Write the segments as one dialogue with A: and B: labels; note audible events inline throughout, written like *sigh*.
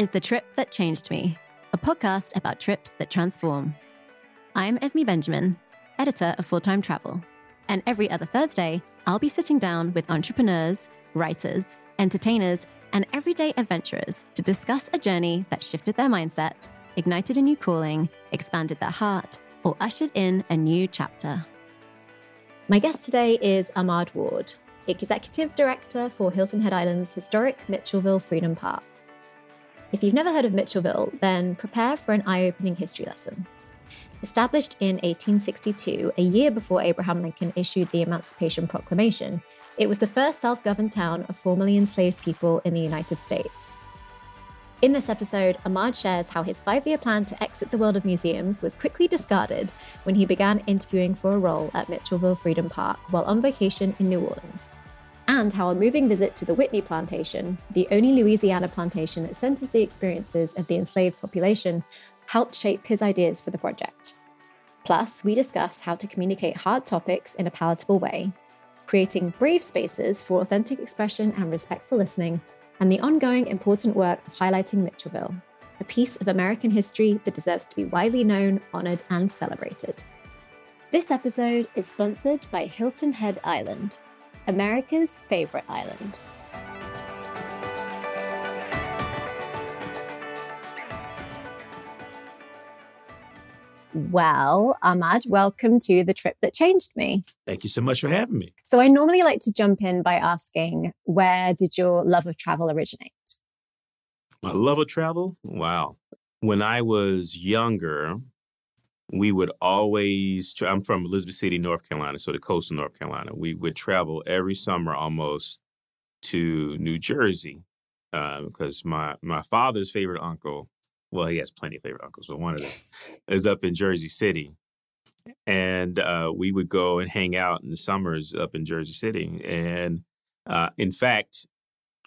A: is The Trip That Changed Me, a podcast about trips that transform. I'm Esme Benjamin, editor of Full Time Travel, and every other Thursday, I'll be sitting down with entrepreneurs, writers, entertainers, and everyday adventurers to discuss a journey that shifted their mindset, ignited a new calling, expanded their heart, or ushered in a new chapter. My guest today is Ahmad Ward, Executive Director for Hilton Head Island's historic Mitchellville Freedom Park. If you've never heard of Mitchellville, then prepare for an eye opening history lesson. Established in 1862, a year before Abraham Lincoln issued the Emancipation Proclamation, it was the first self governed town of formerly enslaved people in the United States. In this episode, Ahmad shares how his five year plan to exit the world of museums was quickly discarded when he began interviewing for a role at Mitchellville Freedom Park while on vacation in New Orleans and how a moving visit to the Whitney Plantation, the only Louisiana plantation that centers the experiences of the enslaved population, helped shape his ideas for the project. Plus, we discuss how to communicate hard topics in a palatable way, creating brave spaces for authentic expression and respectful listening, and the ongoing important work of highlighting Mitchellville, a piece of American history that deserves to be widely known, honored, and celebrated. This episode is sponsored by Hilton Head Island, America's favorite island. Well, Ahmad, welcome to the trip that changed me.
B: Thank you so much for having me.
A: So, I normally like to jump in by asking, where did your love of travel originate?
B: My love of travel? Wow. When I was younger, we would always tra- i'm from elizabeth city north carolina so the coast of north carolina we would travel every summer almost to new jersey uh, because my my father's favorite uncle well he has plenty of favorite uncles but one of them *laughs* is up in jersey city and uh, we would go and hang out in the summers up in jersey city and uh, in fact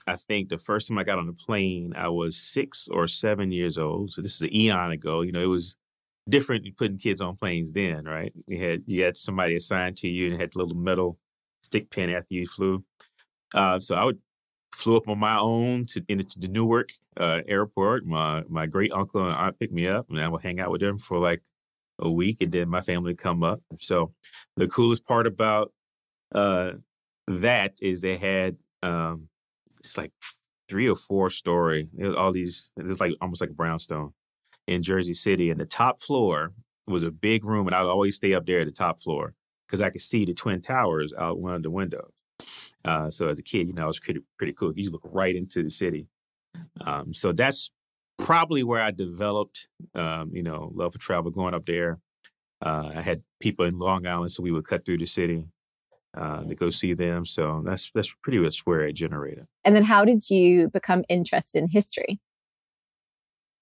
B: I think the first time I got on a plane, I was six or seven years old. So this is an eon ago. You know, it was different putting kids on planes then, right? You had you had somebody assigned to you and had a little metal stick pin after you flew. Uh, so I would flew up on my own to into the Newark uh, airport. My my great uncle and aunt picked me up, and I would hang out with them for like a week, and then my family would come up. So the coolest part about uh, that is they had um, it's like three or four story. It was all these. It was like almost like a brownstone in Jersey City, and the top floor was a big room, and I would always stay up there at the top floor because I could see the twin towers out one of the windows. Uh, so as a kid, you know, it was pretty pretty cool. You look right into the city. Um, so that's probably where I developed, um, you know, love for travel. Going up there, uh, I had people in Long Island, so we would cut through the city uh, to go see them. So that's that's pretty much where I generated.
A: And then, how did you become interested in history?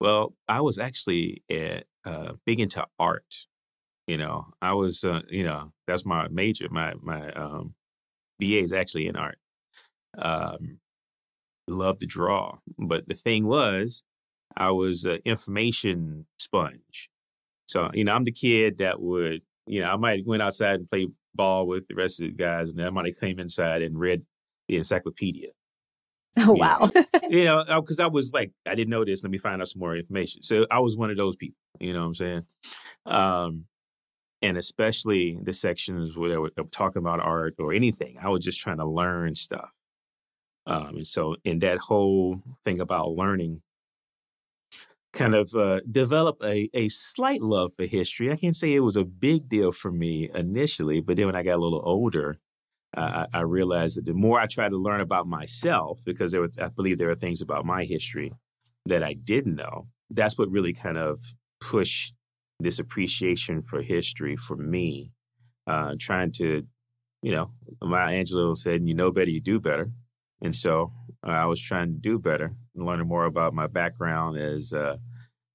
B: Well, I was actually at, uh, big into art. You know, I was, uh, you know, that's my major. My my um, BA is actually in art. Um, love to draw, but the thing was, I was an information sponge. So you know, I'm the kid that would, you know, I might went outside and play ball with the rest of the guys, and then I might have came inside and read the encyclopedia. *laughs*
A: Oh wow! *laughs*
B: you know, because I was like, I didn't know this. Let me find out some more information. So I was one of those people. You know what I'm saying? Um, and especially the sections where they were talking about art or anything, I was just trying to learn stuff. Um, and so, in that whole thing about learning, kind of uh, develop a, a slight love for history. I can't say it was a big deal for me initially, but then when I got a little older, uh, I realized that the more I tried to learn about myself, because there were, I believe there are things about my history that I didn't know, that's what really kind of pushed this appreciation for history for me. Uh, trying to, you know, Maya Angelou said, "You know better, you do better," and so uh, I was trying to do better, and learning more about my background as uh,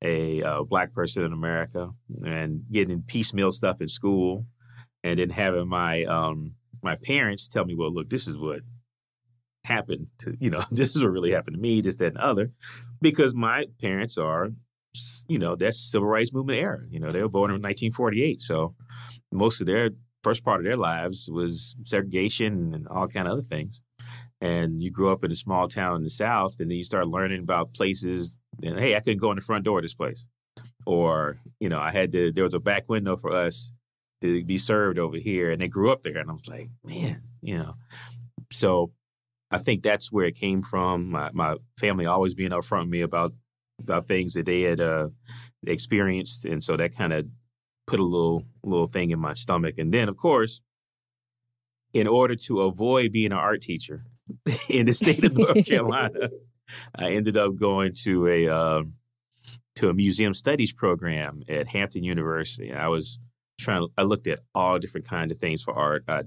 B: a uh, black person in America, and getting piecemeal stuff in school, and then having my um, my parents tell me, well, look, this is what happened to, you know, *laughs* this is what really happened to me, this, that, and other, because my parents are, you know, that's civil rights movement era. You know, they were born in 1948. So most of their first part of their lives was segregation and all kind of other things. and you grew up in a small town in the South, and then you start learning about places. And hey, I couldn't go in the front door of this place, or you know, I had to. There was a back window for us to be served over here, and they grew up there, and I was like, man, you know. So I think that's where it came from. My, my family always being upfront with me about about things that they had uh, experienced, and so that kind of put a little little thing in my stomach. And then, of course, in order to avoid being an art teacher *laughs* in the state of North *laughs* Carolina, I ended up going to a uh, to a museum studies program at Hampton University. I was trying. I looked at all different kinds of things for art. I,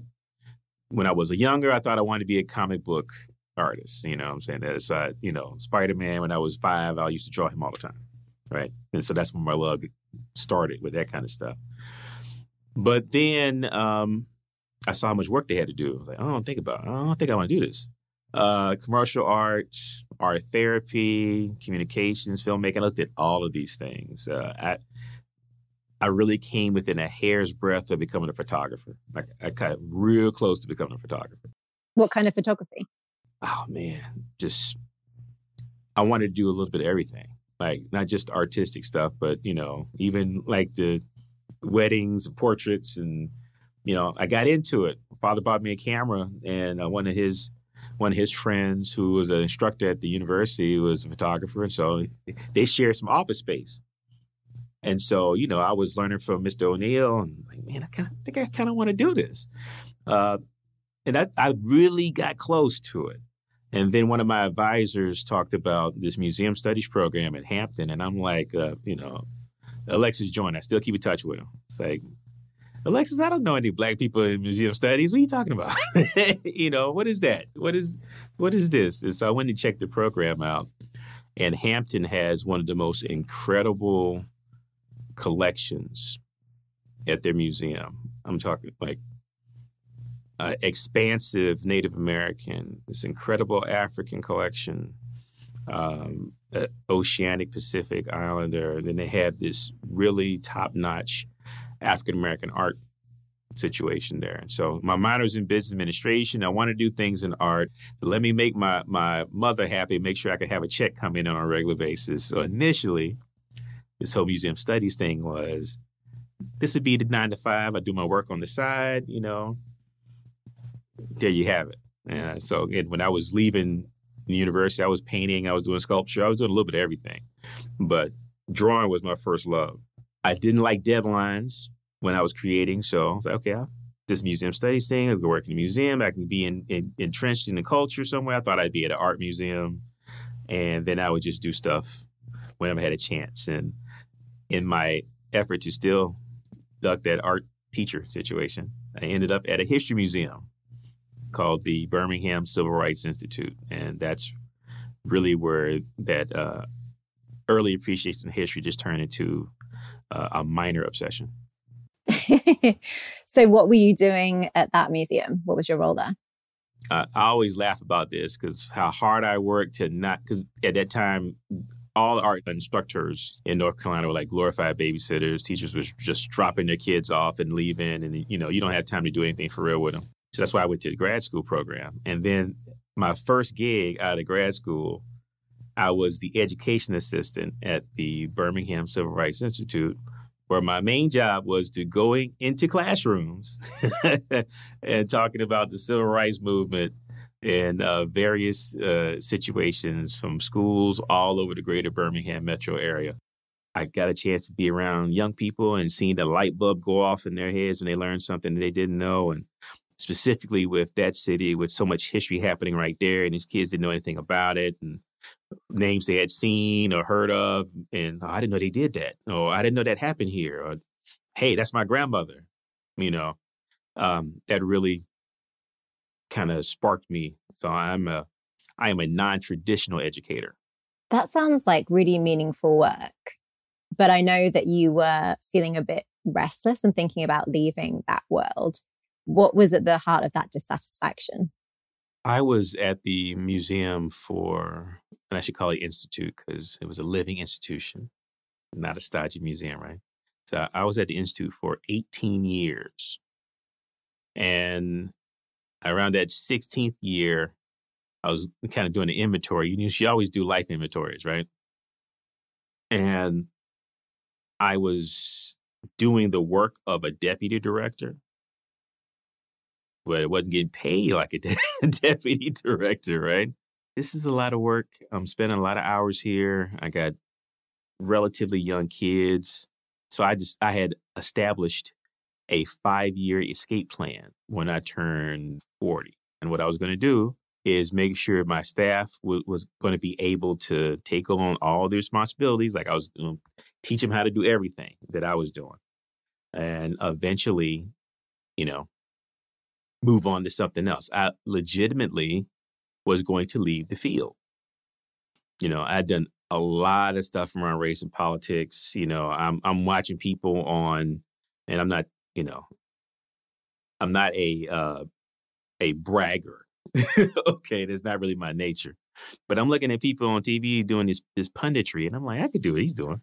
B: when I was younger, I thought I wanted to be a comic book artist. You know, what I'm saying that. uh, you know, Spider Man. When I was five, I used to draw him all the time, right? And so that's when my love started with that kind of stuff. But then um, I saw how much work they had to do. I was like, I don't think about. It. I don't think I want to do this. Uh, commercial arts, art therapy, communications, filmmaking. I looked at all of these things. Uh, I really came within a hair's breadth of becoming a photographer. Like I got real close to becoming a photographer.
A: What kind of photography?
B: Oh man, just I wanted to do a little bit of everything. Like not just artistic stuff, but you know, even like the weddings, and portraits, and you know, I got into it. Father bought me a camera, and uh, one of his one of his friends, who was an instructor at the university, was a photographer, and so they shared some office space. And so, you know, I was learning from Mr. O'Neill, and like, man, I kind of think I kind of want to do this. Uh, and I, I really got close to it. And then one of my advisors talked about this museum studies program at Hampton, and I'm like, uh, you know, Alexis joined. I still keep in touch with him. It's like, Alexis, I don't know any black people in museum studies. What are you talking about? *laughs* you know, what is that? What is what is this? And so I went to check the program out. And Hampton has one of the most incredible collections at their museum. I'm talking like uh, expansive Native American, this incredible African collection, um, uh, Oceanic Pacific Islander. And Then they have this really top notch African American art situation there. So my minor is in business administration. I want to do things in art. Let me make my my mother happy, make sure I can have a check come in on a regular basis. So initially, this whole museum studies thing was this would be the nine to five. I do my work on the side, you know. There you have it. And so when I was leaving the university, I was painting, I was doing sculpture, I was doing a little bit of everything. But drawing was my first love. I didn't like deadlines when I was creating, so I was like, okay, I'll, this museum studies thing, I can work in a museum, I can be in, in, entrenched in the culture somewhere. I thought I'd be at an art museum, and then I would just do stuff whenever I had a chance. And in my effort to still duck that art teacher situation, I ended up at a history museum called the Birmingham Civil Rights Institute, and that's really where that uh, early appreciation of history just turned into uh, a minor obsession. *laughs*
A: so, what were you doing at that museum? What was your role there?
B: Uh, I always laugh about this because how hard I worked to not because at that time all art instructors in North Carolina were like glorified babysitters. Teachers were just dropping their kids off and leaving, and you know you don't have time to do anything for real with them. So that's why I went to the grad school program. And then my first gig out of grad school, I was the education assistant at the Birmingham Civil Rights Institute, where my main job was to going into classrooms *laughs* and talking about the civil rights movement in uh, various uh, situations from schools all over the greater Birmingham metro area. I got a chance to be around young people and seeing the light bulb go off in their heads when they learned something they didn't know. And specifically with that city, with so much history happening right there, and these kids didn't know anything about it, and names they had seen or heard of. And oh, I didn't know they did that. Or I didn't know that happened here. Or, hey, that's my grandmother. You know, um, that really kind of sparked me. So I'm a I am a non-traditional educator.
A: That sounds like really meaningful work. But I know that you were feeling a bit restless and thinking about leaving that world. What was at the heart of that dissatisfaction?
B: I was at the museum for, and I should call it institute because it was a living institution, not a stodgy museum, right? So I was at the institute for 18 years. And around that 16th year, I was kind of doing an inventory. You know, she always do life inventories, right? And I was doing the work of a deputy director, but it wasn't getting paid like a de- *laughs* deputy director, right? This is a lot of work. I'm spending a lot of hours here. I got relatively young kids. So I just I had established a five year escape plan when I turned 40. And what I was going to do is make sure my staff w- was going to be able to take on all the responsibilities. Like I was doing, teach them how to do everything that I was doing. And eventually, you know, move on to something else. I legitimately was going to leave the field. You know, I'd done a lot of stuff around race and politics. You know, I'm I'm watching people on, and I'm not, you know, I'm not a uh, a bragger. *laughs* okay, that's not really my nature. But I'm looking at people on TV doing this this punditry, and I'm like, I could do what he's doing.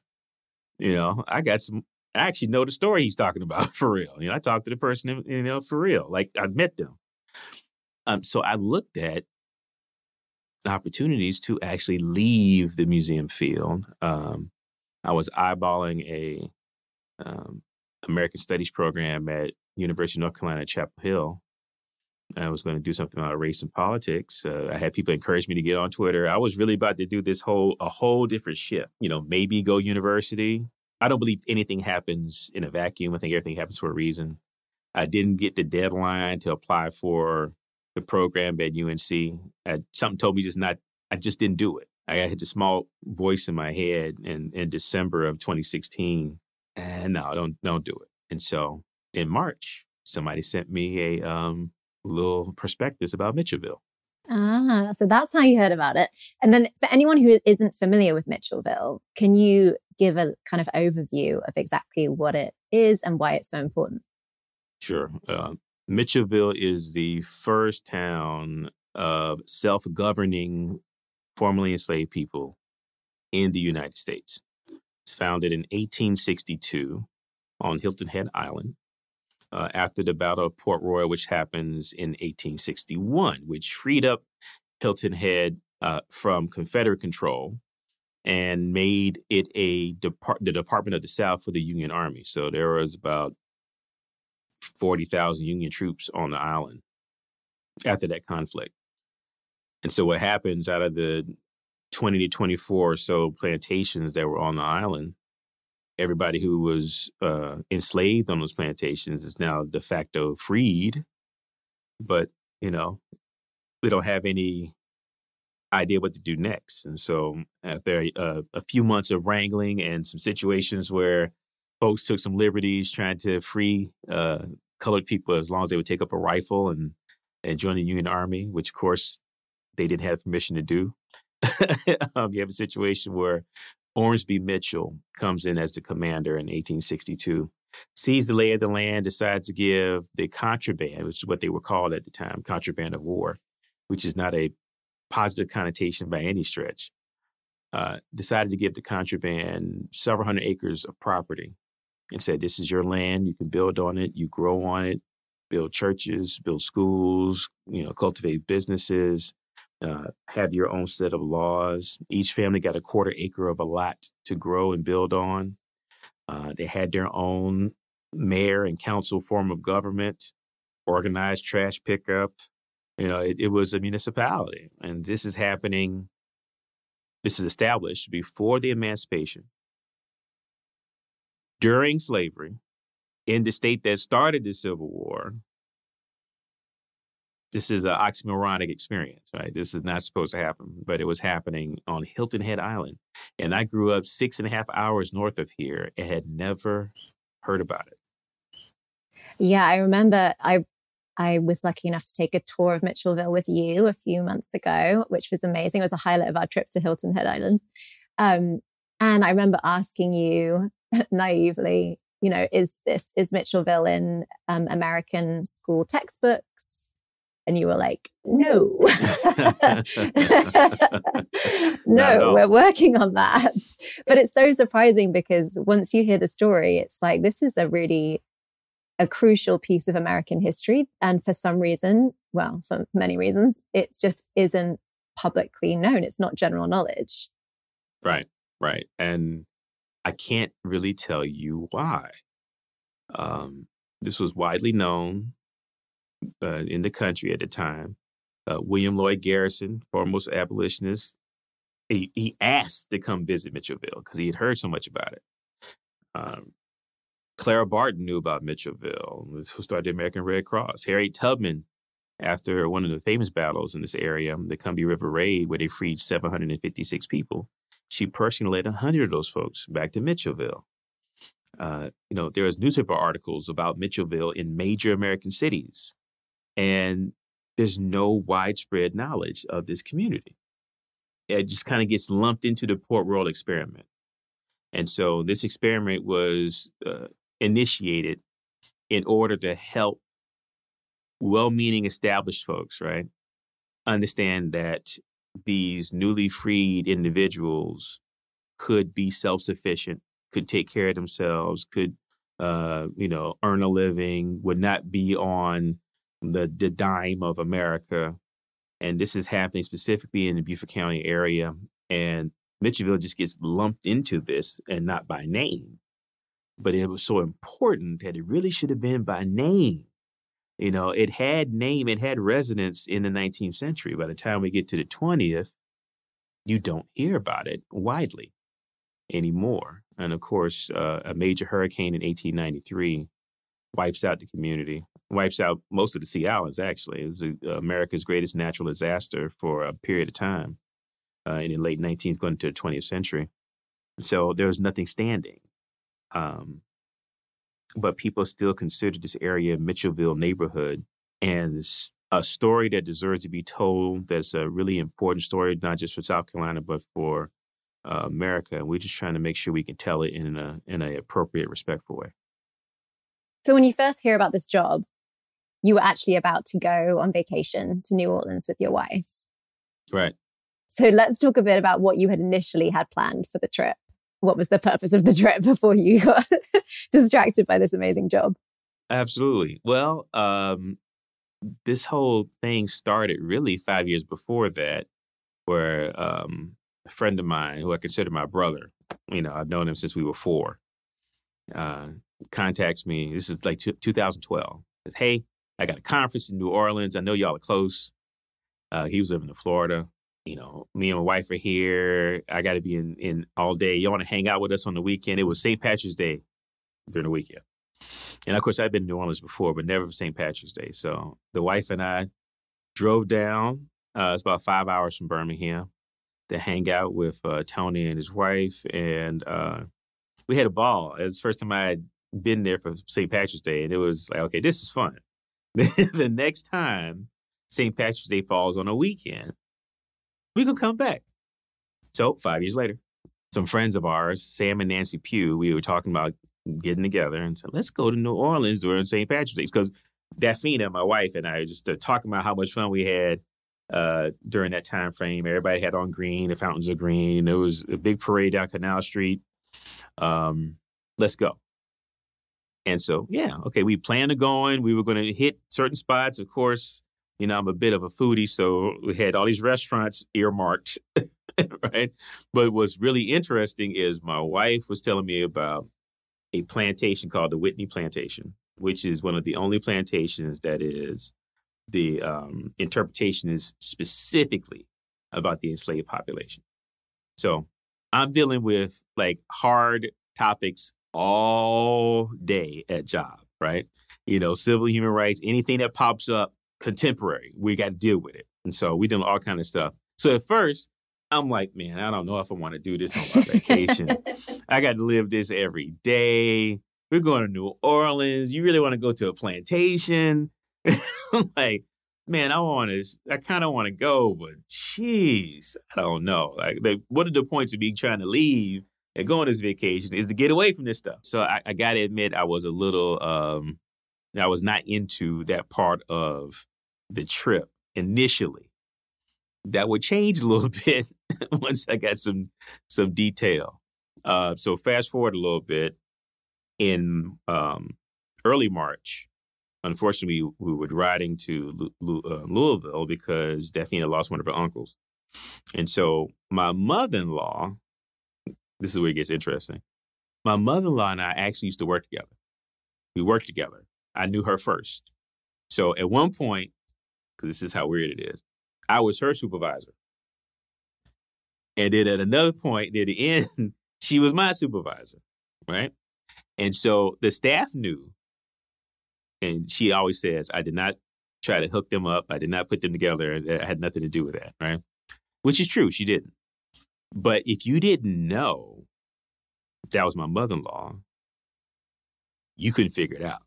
B: You know, I got some. I actually know the story he's talking about *laughs* for real. You know, I talked to the person, you know, for real. Like I met them. Um, so I looked at opportunities to actually leave the museum field. Um, I was eyeballing a um, American Studies program at University of North Carolina at Chapel Hill. I was going to do something about race and politics. Uh, I had people encourage me to get on Twitter. I was really about to do this whole a whole different shift. You know, maybe go university. I don't believe anything happens in a vacuum. I think everything happens for a reason. I didn't get the deadline to apply for the program at UNC. I, something told me just not. I just didn't do it. I had a small voice in my head in in December of 2016, and no, don't don't do it. And so in March, somebody sent me a um, little prospectus about Mitchellville.
A: Ah, so that's how you heard about it. And then for anyone who isn't familiar with Mitchellville, can you give a kind of overview of exactly what it is and why it's so important?
B: Sure. Uh, Mitchellville is the first town of self governing formerly enslaved people in the United States. It's founded in 1862 on Hilton Head Island uh, after the Battle of Port Royal, which happens in 1861, which freed up Hilton Head uh, from Confederate control and made it a depart- the Department of the South for the Union Army. So there was about 40,000 Union troops on the island after that conflict. And so what happens out of the 20 to 24 or so plantations that were on the island, everybody who was uh, enslaved on those plantations is now de facto freed. But, you know, we don't have any idea what to do next. And so after uh, a few months of wrangling and some situations where folks took some liberties trying to free uh, colored people as long as they would take up a rifle and, and join the Union Army, which of course they didn't have permission to do. *laughs* um, you have a situation where Ormsby Mitchell comes in as the commander in 1862, sees the lay of the land, decides to give the contraband, which is what they were called at the time, contraband of war, which is not a positive connotation by any stretch. Uh, decided to give the contraband several hundred acres of property and said, This is your land. You can build on it, you grow on it, build churches, build schools, you know, cultivate businesses, uh, have your own set of laws. Each family got a quarter acre of a lot to grow and build on. Uh, they had their own mayor and council form of government, organized trash pickup. You know, it, it was a municipality. And this is happening, this is established before the emancipation during slavery in the state that started the Civil War, this is an oxymoronic experience, right? This is not supposed to happen, but it was happening on Hilton Head Island. And I grew up six and a half hours north of here and had never heard about it.
A: Yeah, I remember I I was lucky enough to take a tour of Mitchellville with you a few months ago, which was amazing. It was a highlight of our trip to Hilton Head Island. Um, and I remember asking you *laughs* naively, you know, is this, is Mitchellville in um, American school textbooks? And you were like, no, *laughs* *laughs* no, we're working on that. But it's so surprising because once you hear the story, it's like, this is a really a crucial piece of American history. And for some reason, well, for many reasons, it just isn't publicly known. It's not general knowledge.
B: Right, right. And I can't really tell you why. Um, this was widely known uh, in the country at the time. Uh, William Lloyd Garrison, foremost abolitionist, he, he asked to come visit Mitchellville because he had heard so much about it. Um, Clara Barton knew about Mitchellville, who started the American Red Cross. Harriet Tubman, after one of the famous battles in this area, the Combahee River Raid, where they freed 756 people, she personally led 100 of those folks back to Mitchellville. Uh, you know, there was newspaper articles about Mitchellville in major American cities, and there's no widespread knowledge of this community. It just kind of gets lumped into the Port Royal experiment. And so this experiment was uh, initiated in order to help well-meaning established folks, right, understand that these newly freed individuals could be self-sufficient, could take care of themselves, could uh, you know, earn a living, would not be on the the dime of America. And this is happening specifically in the Beaufort County area. And Mitchellville just gets lumped into this and not by name but it was so important that it really should have been by name. You know, it had name, it had resonance in the 19th century. By the time we get to the 20th, you don't hear about it widely anymore. And of course, uh, a major hurricane in 1893 wipes out the community, wipes out most of the Sea Islands, actually. It was uh, America's greatest natural disaster for a period of time uh, in the late 19th, going into the 20th century. So there was nothing standing. Um, but people still consider this area Mitchellville neighborhood. And a story that deserves to be told. That's a really important story, not just for South Carolina, but for uh, America. And we're just trying to make sure we can tell it in a in an appropriate, respectful way.
A: So when you first hear about this job, you were actually about to go on vacation to New Orleans with your wife.
B: Right.
A: So let's talk a bit about what you had initially had planned for the trip what was the purpose of the *laughs* trip before you got *laughs* distracted by this amazing job?
B: Absolutely. Well, um, this whole thing started really five years before that, where um, a friend of mine, who I consider my brother, you know, I've known him since we were four, uh, contacts me. This is like t- 2012. Says, hey, I got a conference in New Orleans. I know y'all are close. Uh, he was living in Florida you know, me and my wife are here. I got to be in, in all day. Y'all want to hang out with us on the weekend? It was St. Patrick's Day during the weekend. And of course, I've been in New Orleans before, but never St. Patrick's Day. So the wife and I drove down. Uh, it's about five hours from Birmingham to hang out with uh, Tony and his wife. And uh, we had a ball. It was the first time I had been there for St. Patrick's Day. And it was like, okay, this is fun. *laughs* the next time St. Patrick's Day falls on a weekend, we can come back. So five years later, some friends of ours, Sam and Nancy Pugh, we were talking about getting together and said, let's go to New Orleans during St. Patrick's Day. Because Daphne, my wife, and I just talking about how much fun we had uh, during that time frame. Everybody had on green, the fountains are green. There was a big parade down Canal Street. Um, let's go. And so, yeah, okay, we planned on going. We were going to hit certain spots. Of course, you know, I'm a bit of a foodie, so we had all these restaurants earmarked, *laughs* right? But what's really interesting is my wife was telling me about a plantation called the Whitney Plantation, which is one of the only plantations that is the um, interpretation is specifically about the enslaved population. So I'm dealing with like hard topics all day at job, right? You know, civil human rights, anything that pops up, contemporary. We got to deal with it. And so we did all kind of stuff. So at first, I'm like, man, I don't know if I want to do this on my vacation. *laughs* I got to live this every day. We're going to New Orleans. You really want to go to a plantation? *laughs* I'm like, man, I want to, I kind of want to go, but jeez, I don't know. Like, like, what are the points of me trying to leave and go on this vacation is to get away from this stuff. So I, I got to admit, I was a little, um, I was not into that part of the trip initially. That would change a little *laughs* bit once I got some some detail. Uh, so fast forward a little bit in um, early March. Unfortunately, we were riding to uh, Louisville because Daphne had lost one of her uncles. And so my mother in law, this is where it gets interesting. My mother in law and I actually used to work together. We worked together. I knew her first. So at one point, because this is how weird it is, I was her supervisor. And then at another point near the *laughs* end, she was my supervisor, right? And so the staff knew, and she always says, I did not try to hook them up. I did not put them together. I had nothing to do with that, right? Which is true. She didn't. But if you didn't know that was my mother in law, you couldn't figure it out.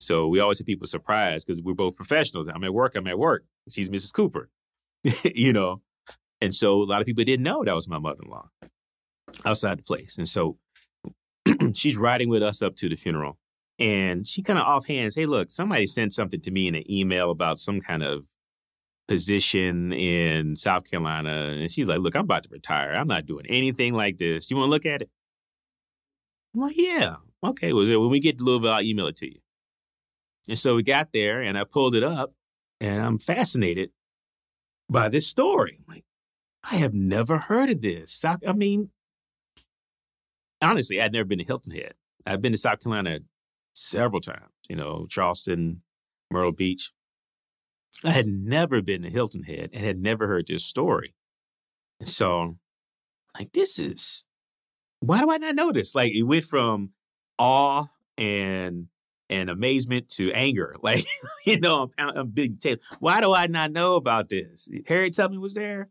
B: So we always have people surprised because we're both professionals. I'm at work, I'm at work. She's Mrs. Cooper, *laughs* you know? And so a lot of people didn't know that was my mother in law outside the place. And so *clears throat* she's riding with us up to the funeral. And she kind of offhand hey, look, somebody sent something to me in an email about some kind of position in South Carolina. And she's like, look, I'm about to retire. I'm not doing anything like this. You want to look at it? I'm like, yeah. Okay. Well, when we get little bit, I'll email it to you. And so we got there and I pulled it up and I'm fascinated by this story. I'm like, I have never heard of this. I mean, honestly, I'd never been to Hilton Head. I've been to South Carolina several times, you know, Charleston, Myrtle Beach. I had never been to Hilton Head and had never heard this story. And so, like, this is why do I not know this? Like, it went from awe and and amazement to anger. *laughs* Like, you know, I'm, I'm big. Why do I not know about this? Harriet Tubman was there.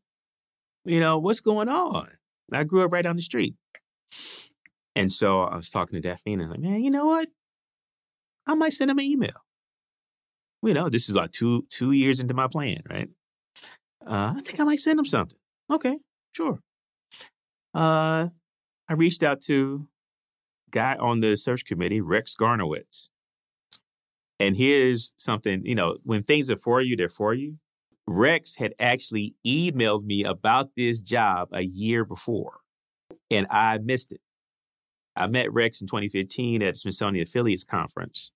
B: You know, what's going on? I grew up right down the street. And so I was talking to Daphne, and I'm like, man, you know what? I might send him an email. You know, this is like two two years into my plan, right? Uh, I think I might send him something. Okay, sure. Uh, I reached out to guy on the search committee, Rex Garniewicz. And here's something, you know, when things are for you, they're for you. Rex had actually emailed me about this job a year before, and I missed it. I met Rex in 2015 at the Smithsonian Affiliates Conference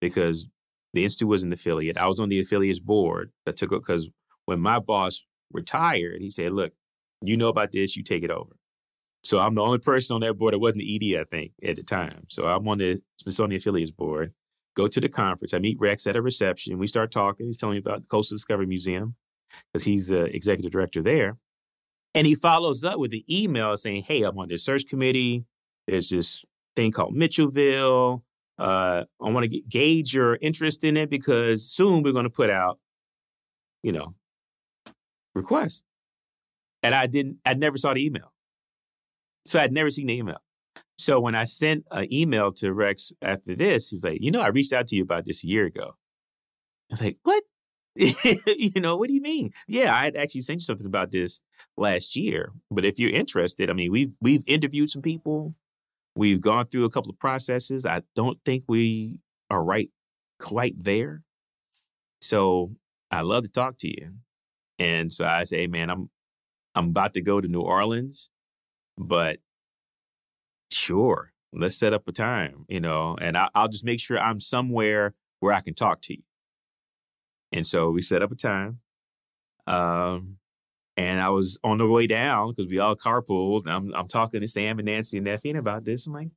B: because the Institute was an affiliate. I was on the affiliates board that took it because when my boss retired, he said, Look, you know about this, you take it over. So I'm the only person on that board that wasn't the ED, I think, at the time. So I'm on the Smithsonian Affiliates board. Go to the conference. I meet Rex at a reception. We start talking. He's telling me about the Coastal Discovery Museum because he's the executive director there. And he follows up with the email saying, Hey, I'm on the search committee. There's this thing called Mitchellville. Uh, I want to gauge your interest in it because soon we're going to put out, you know, requests. And I didn't, I never saw the email. So I'd never seen the email. So when I sent an email to Rex after this, he was like, you know, I reached out to you about this a year ago. I was like, what? *laughs* you know, what do you mean? Yeah, I had actually sent you something about this last year. But if you're interested, I mean, we've we've interviewed some people. We've gone through a couple of processes. I don't think we are right quite there. So I love to talk to you. And so I say, hey, man, I'm I'm about to go to New Orleans but sure, let's set up a time, you know, and I, will just make sure I'm somewhere where I can talk to you. And so we set up a time. Um, and I was on the way down because we all carpooled. I'm, I'm talking to Sam and Nancy and Daphne about this. I'm like,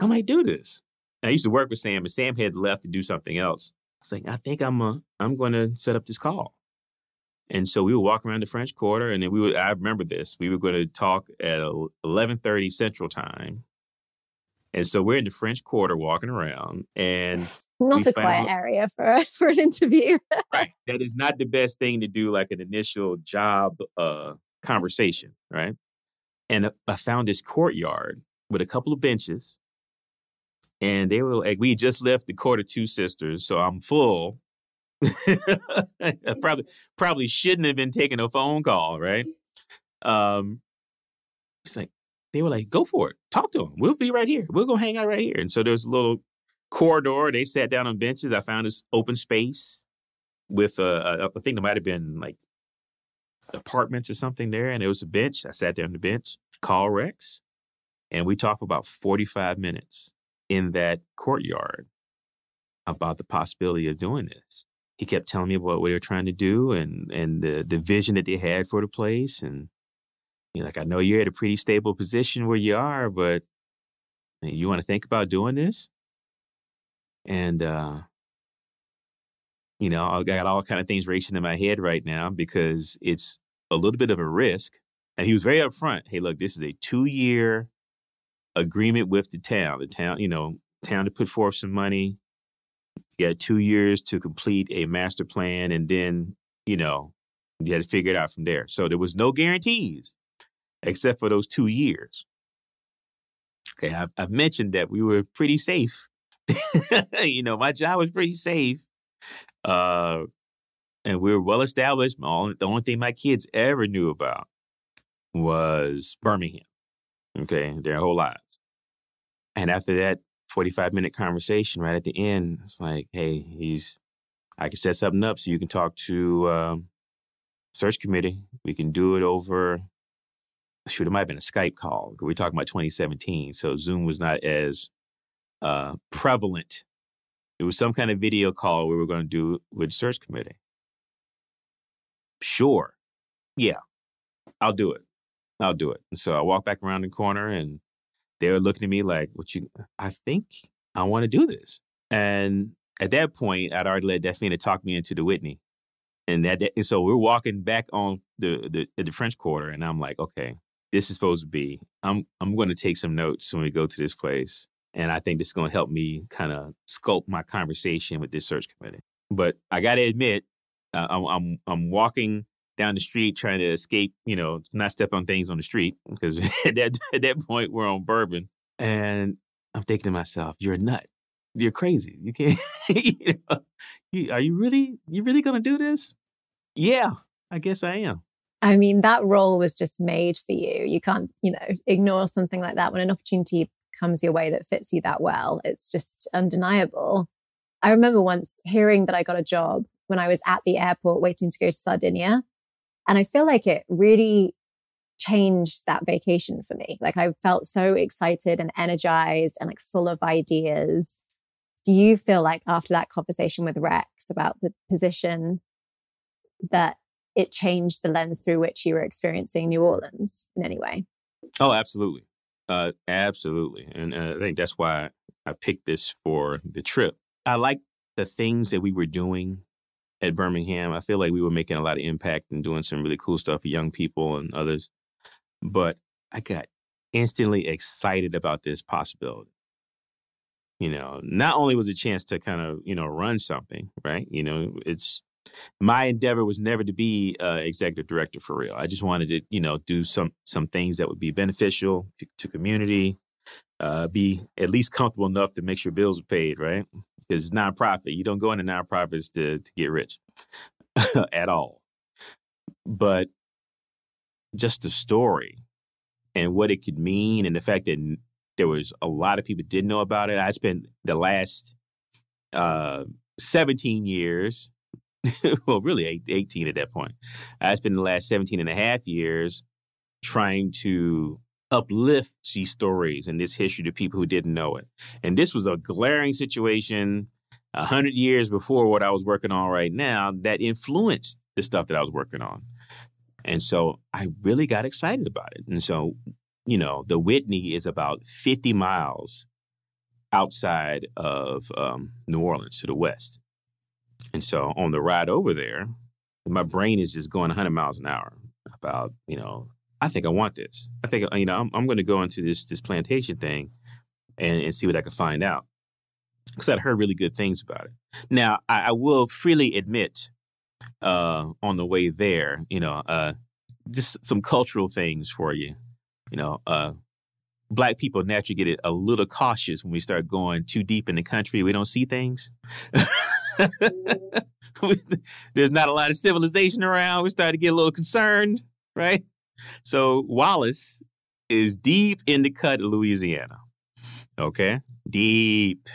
B: I might do this. I used to work with Sam, and Sam had left to do something else. I was like, I think I'm a, I'm going to set up this call. And so we would walk around the French Quarter, and then we would. I remember this. We were going to talk at eleven thirty Central Time, and so we're in the French Quarter walking around, and *laughs*
A: not a quiet area for *laughs* for an interview. *laughs*
B: right, that is not the best thing to do, like an initial job uh, conversation, right? And I found this courtyard with a couple of benches, and they were like, we just left the Court of Two Sisters, so I'm full I probably probably shouldn't have been taking a phone call, right? Um, it's like they were like, "Go for it, talk to him. We'll be right here. We'll go hang out right here." And so there's a little corridor. They sat down on benches. I found this open space with a, think there might have been like apartments or something there, and there was a bench. I sat down on the bench, call Rex, and we talked about 45 minutes in that courtyard about the possibility of doing this. he kept telling me about what they were trying to do and and the the vision that they had for the place. And you know, like, I know you're at a pretty stable position where you are, but you want to think about doing this? And uh, you know, I got all kind of things racing in my head right now because it's a little bit of a risk. And he was very upfront. Hey, look, this is a two year agreement with the town. The town, you know, town to put forth some money. You got two years to complete a master plan, and then you know you had to figure it out from there. So there was no guarantees except for those two years. Okay, I've, I've mentioned that we were pretty safe. *laughs* you know, my job was pretty safe, uh, and we were well established. The only thing my kids ever knew about was Birmingham. Okay, their whole lives. And after that 45 minute conversation, right at the end, it's like, hey, he's, I can set something up so you can talk to um, search committee. We can do it over, shoot, it might have been a Skype call. We're talking about 2017. So Zoom was not as uh, prevalent. It was some kind of video call we were going to do with the search committee. Sure. Yeah, I'll do it. I'll do it. And so I walk back around the corner and they were looking at me like, "What you? I think I want to do this." And at that point, I'd already let Daphne talk me into the Whitney, and that, and so we're walking back on the, the the French Quarter, and I'm like, "Okay, this is supposed to be. I'm I'm going to take some notes when we go to this place, and I think this is going to help me kind of sculpt my conversation with this search committee." But I got to admit, uh, I'm, I'm I'm walking down the street trying to escape, you know, not step on things on the street because *laughs* at that at that point we're on bourbon, and I'm thinking to myself, "You're a nut. You're crazy. You can't. *laughs* you know, you, are you really? You really gonna do this? Yeah, I guess I am."
A: I mean, that role was just made for you. You can't, you know, ignore something like that when an opportunity comes your way that fits you that well. It's just undeniable. I remember once hearing that I got a job when I was at the airport waiting to go to Sardinia. And I feel like it really changed that vacation for me. Like I felt so excited and energized and like full of ideas. Do you feel like after that conversation with Rex about the position that it changed the lens through which you were experiencing New Orleans in any way?
B: Oh, absolutely. Uh, absolutely. And uh, I think that's why I picked this for the trip. I like the things that we were doing at Birmingham. I feel like we were making a lot of impact and doing some really cool stuff for young people and others. But I got instantly excited about this possibility. You know, not only was it a chance to kind of, you know, run something, right? You know, it's my endeavor was never to be uh, executive director for real. I just wanted to, you know, do some some things that would be beneficial to, community, uh, be at least comfortable enough to make sure bills are paid, right? because nonprofit. You don't go into nonprofits to to get rich *laughs* at all. But just the story and what it could mean, and the fact that there was a lot of people didn't know about it. I spent the last uh, 17 years, *laughs* well, really 18 at that point. I spent the last 17 and a half years trying to uplift these stories and this history to people who didn't know it. And this was a glaring situation a hundred years before what I was working on right now that influenced the stuff that I was working on. And so I really got excited about it. And so, you know, the Whitney is about 50 miles outside of um, New Orleans to the west. And so on the ride over there, my brain is just going 100 miles an hour about, you know, I think I want this. I think you know I'm, I'm going to go into this this plantation thing and, and see what I can find out because I'd heard really good things about it. Now I, I will freely admit uh, on the way there, you know, uh, just some cultural things for you. You know, uh, black people naturally get a little cautious when we start going too deep in the country. We don't see things. *laughs* *laughs* There's not a lot of civilization around. We started to get a little concerned, right? So Wallace is deep in the cut of Louisiana. Okay? Deep,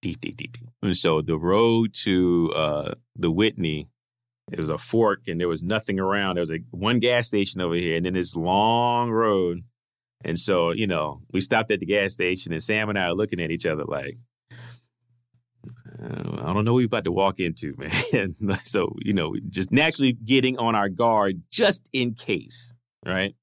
B: deep, deep, deep. And so the road to uh, the Whitney, it was a fork and there was nothing around. There was a one gas station over here and then this long road. And so, you know, we stopped at the gas station and Sam and I are looking at each other like, uh, I don't know what we're about to walk into, *laughs* man. so, you know, just naturally getting on our guard just in case, right?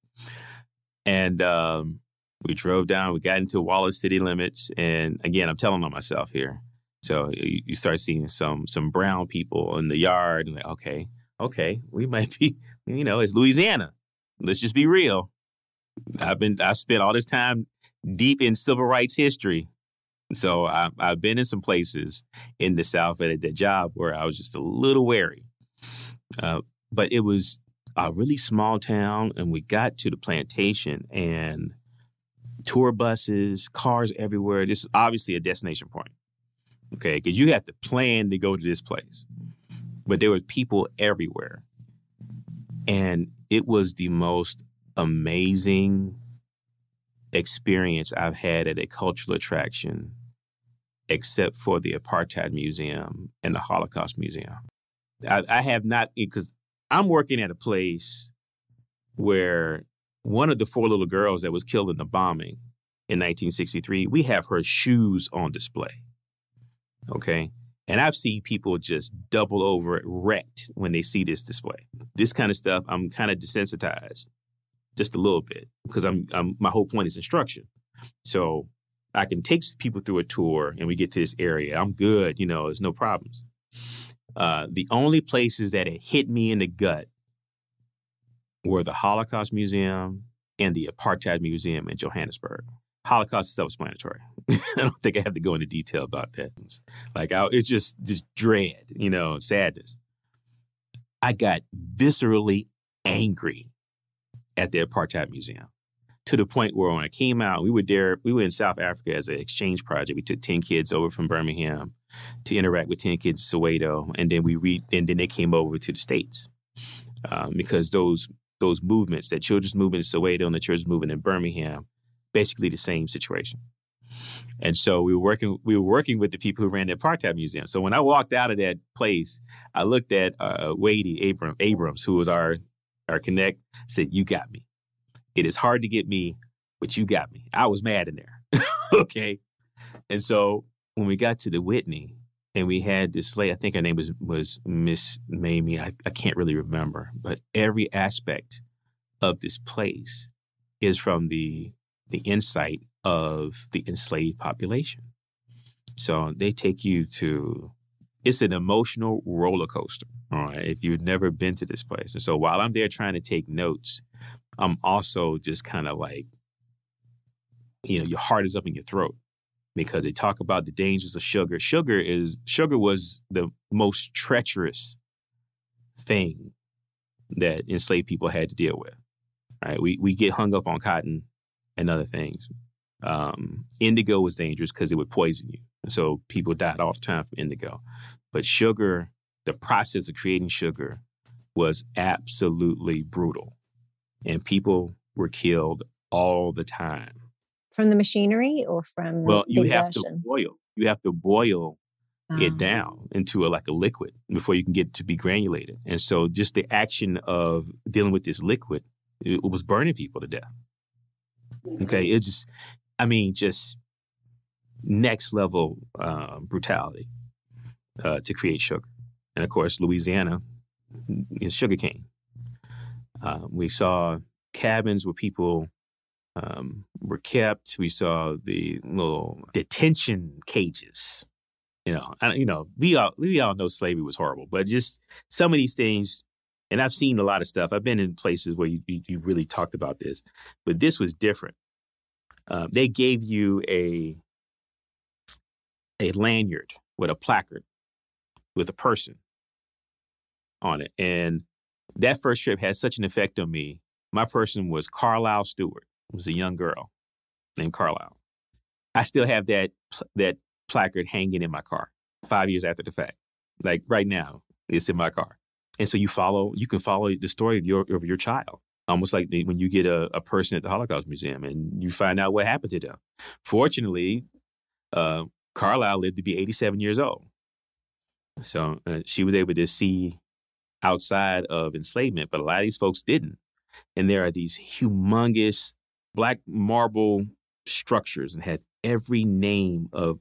B: And um, we drove down, we got into Wallace city limits. And again, I'm telling on myself here. So you, you start seeing some some brown people in the yard and like, okay, okay, we might be, *laughs* you know, it's Louisiana. Let's just be real. I've been I spent all this time deep in civil rights history. So I, I've been in some places in the South at that job where I was just a little wary. Uh, but it was a really small town, and we got to the plantation and tour buses, cars everywhere. This is obviously a destination point, okay? Because you have to plan to go to this place, but there were people everywhere, and it was the most amazing experience I've had at a cultural attraction, except for the Apartheid Museum and the Holocaust Museum. I, I have not because I'm working at a place where one of the four little girls that was killed in the bombing in 1963, we have her shoes on display. Okay. And I've seen people just double over wrecked when they see this display. This kind of stuff, I'm kind of desensitized just a little bit because I'm, I'm my whole point is instruction. So I can take people through a tour and we get to this area. I'm good, you know, there's no problems. Uh, the only places that it hit me in the gut were the Holocaust Museum and the Apartheid Museum in Johannesburg. Holocaust is self-explanatory. *laughs* I don't think I have to go into detail about that. Like, I, it's just this dread, you know, sadness. I got viscerally angry at the Apartheid Museum to the point where when I came out, we were there, we were in South Africa as an exchange project. We took 10 kids over from Birmingham to interact with 10 kids in Soweto. And then we read, and then they came over to the States um, because those those movements, that children's movement in Soweto and the children's movement in Birmingham, basically the same situation. And so we were working we were working with the people who ran the apartheid museum. So when I walked out of that place, I looked at uh, Wadey Abram, Abrams, who was our our connect, said, "You got me. It is hard to get me, but you got me." I was mad in there. *laughs* okay, and so when we got to the Whitney, and we had this lady, I think her name was was Miss Mamie. I, I can't really remember, but every aspect of this place is from the the insight of the enslaved population. So they take you to it's an emotional roller coaster. All right. If you've never been to this place. And so while I'm there trying to take notes, I'm also just kind of like, you know, your heart is up in your throat because they talk about the dangers of sugar. Sugar is sugar was the most treacherous thing that enslaved people had to deal with. Right? We we get hung up on cotton and other things. Um, indigo was dangerous because it would poison you. And so people died all the time from indigo. But sugar, the process of creating sugar was absolutely brutal. And people were killed all the time.
A: From the machinery or from
B: Well, you
A: exertion?
B: have to boil. You have to boil it
A: Ah.
B: down into a, like a liquid before you can get it to be granulated. And so just the action of dealing with this liquid, it, it was burning people to death. Okay. It just, I mean, just next level uh, brutality uh, to create sugar. And of course, Louisiana is sugarcane. Uh, we saw cabins where people um, were kept. We saw the little detention cages. You know, I, you know, we all we all know slavery was horrible, but just some of these things. And I've seen a lot of stuff. I've been in places where you you, you really talked about this, but this was different. Uh, they gave you a a lanyard with a placard with a person on it, and that first trip had such an effect on me. My person was Carlisle Stewart. It was a young girl named Carlisle. I still have that that placard hanging in my car five years after the fact. Like right now, it's in my car. And so you follow, you can follow the story of your of your child, almost like when you get a, a person at the Holocaust Museum and you find out what happened to them. Fortunately, uh, Carlisle lived to be 87 years old, so uh, she was able to see outside of enslavement, but a lot of these folks didn't. And there are these humongous black marble structures and had every name of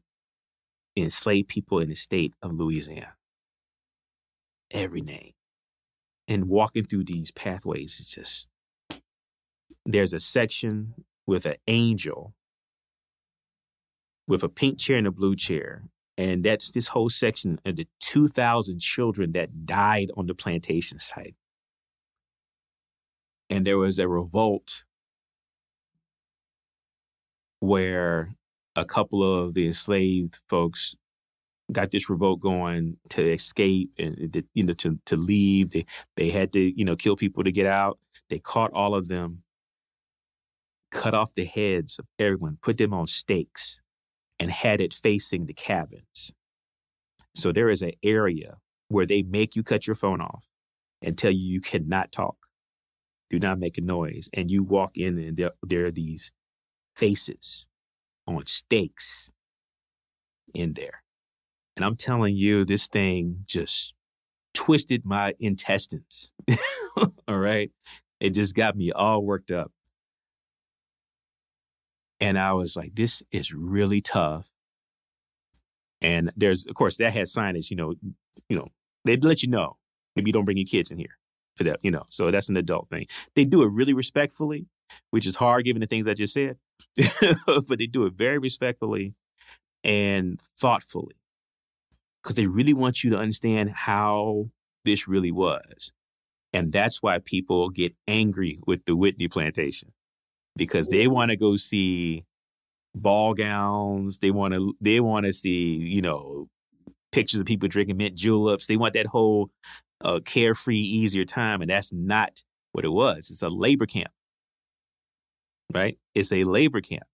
B: enslaved people in the state of Louisiana. Every name. And walking through these pathways, it's just there's a section with an angel with a pink chair and a blue chair. And that's this whole section of the 2,000 children that died on the plantation site. And there was a revolt where a couple of the enslaved folks got this revolt going to escape and you know to to leave. They they had to you know kill people to get out. They caught all of them, cut off the heads of everyone, put them on stakes, and had it facing the cabins. So there is an area where they make you cut your phone off and tell you you cannot talk, do not make a noise, and you walk in and there, there are these faces on stakes in there. And I'm telling you, this thing just twisted my intestines. *laughs* all right. It just got me all worked up. And I was like, this is really tough. And there's, of course, that has signage, you know, you know, they let you know. Maybe you don't bring your kids in here for that, you know. So that's an adult thing. They do it really respectfully, which is hard given the things I just said. *laughs* but they do it very respectfully and thoughtfully because they really want you to understand how this really was. And that's why people get angry with the Whitney plantation because they want to go see ball gowns. They want to they want to see, you know, pictures of people drinking mint juleps. They want that whole uh, carefree, easier time. And that's not what it was. It's a labor camp right? It's a labor camp.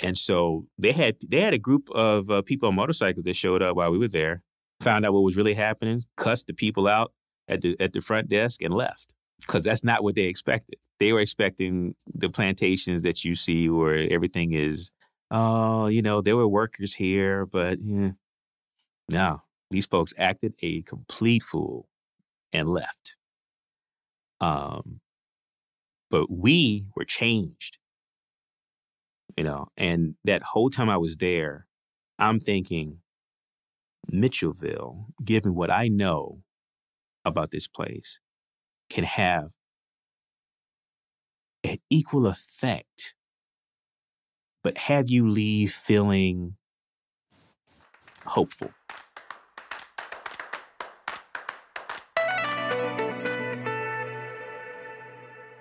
B: And so they had they had a group of uh, people on motorcycles that showed up while we were there, found out what was really happening, cussed the people out at the at the front desk, and left because that's not what they expected. They were expecting the plantations that you see where everything is, oh, you know, there were workers here, but yeah. no, these folks acted a complete fool and left. Um, but we were changed you know and that whole time i was there i'm thinking mitchellville given what i know about this place can have equal effect but have you leave feeling hopeful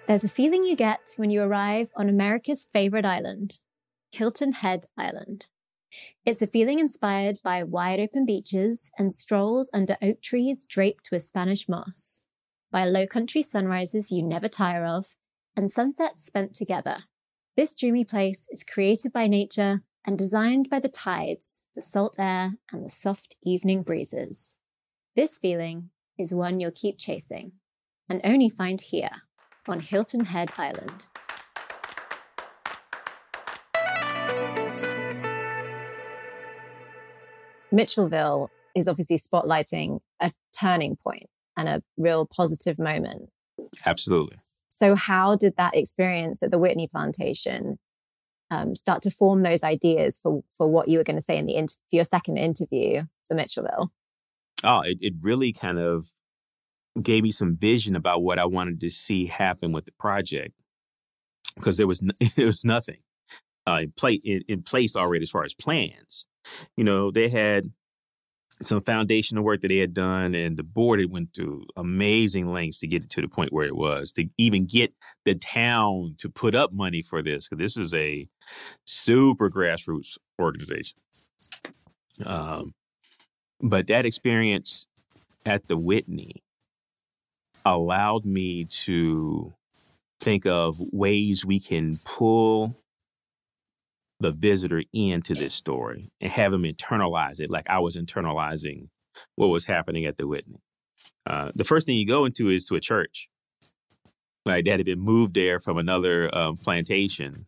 A: There's a feeling you get when you arrive on America's favorite island, Hilton Head Island. It's a feeling inspired by wide open beaches and strolls under oak trees draped with Spanish moss, by low country sunrises you never tire of, and sunsets spent together. This dreamy place is created by nature and designed by the tides, the salt air, and the soft evening breezes. This feeling is one you'll keep chasing and only find here on Hilton Head Island. Mitchellville is obviously spotlighting a turning point and a real positive moment.
B: Absolutely.
A: So, how did that experience at the Whitney plantation um, start to form those ideas for for what you were going to say in the inter- for your second interview for Mitchellville?
B: Oh, it, it really kind of gave me some vision about what I wanted to see happen with the project because there was *laughs* there was nothing uh, in, play, in, in place already as far as plans. You know, they had some foundational work that they had done, and the board had went through amazing lengths to get it to the point where it was to even get the town to put up money for this because this was a super grassroots organization. Um, but that experience at the Whitney allowed me to think of ways we can pull the visitor into this story and have them internalize it like I was internalizing what was happening at the Whitney. Uh, the first thing you go into is to a church. Right, that had been moved there from another um, plantation,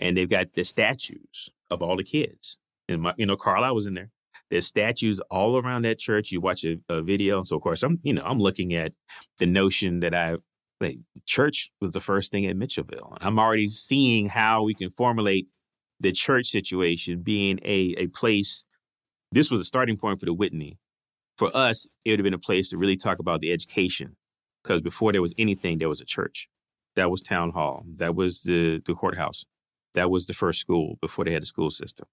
B: and they've got the statues of all the kids. And my, you know, Carlisle was in there. There's statues all around that church. You watch a, a video. And so of course I'm, you know, I'm looking at the notion that I like church was the first thing at Mitchellville. I'm already seeing how we can formulate the church situation being a, a place this was a starting point for the Whitney. For us, it would have been a place to really talk about the education, because before there was anything, there was a church. That was town hall. That was the, the courthouse. That was the first school before they had a school system.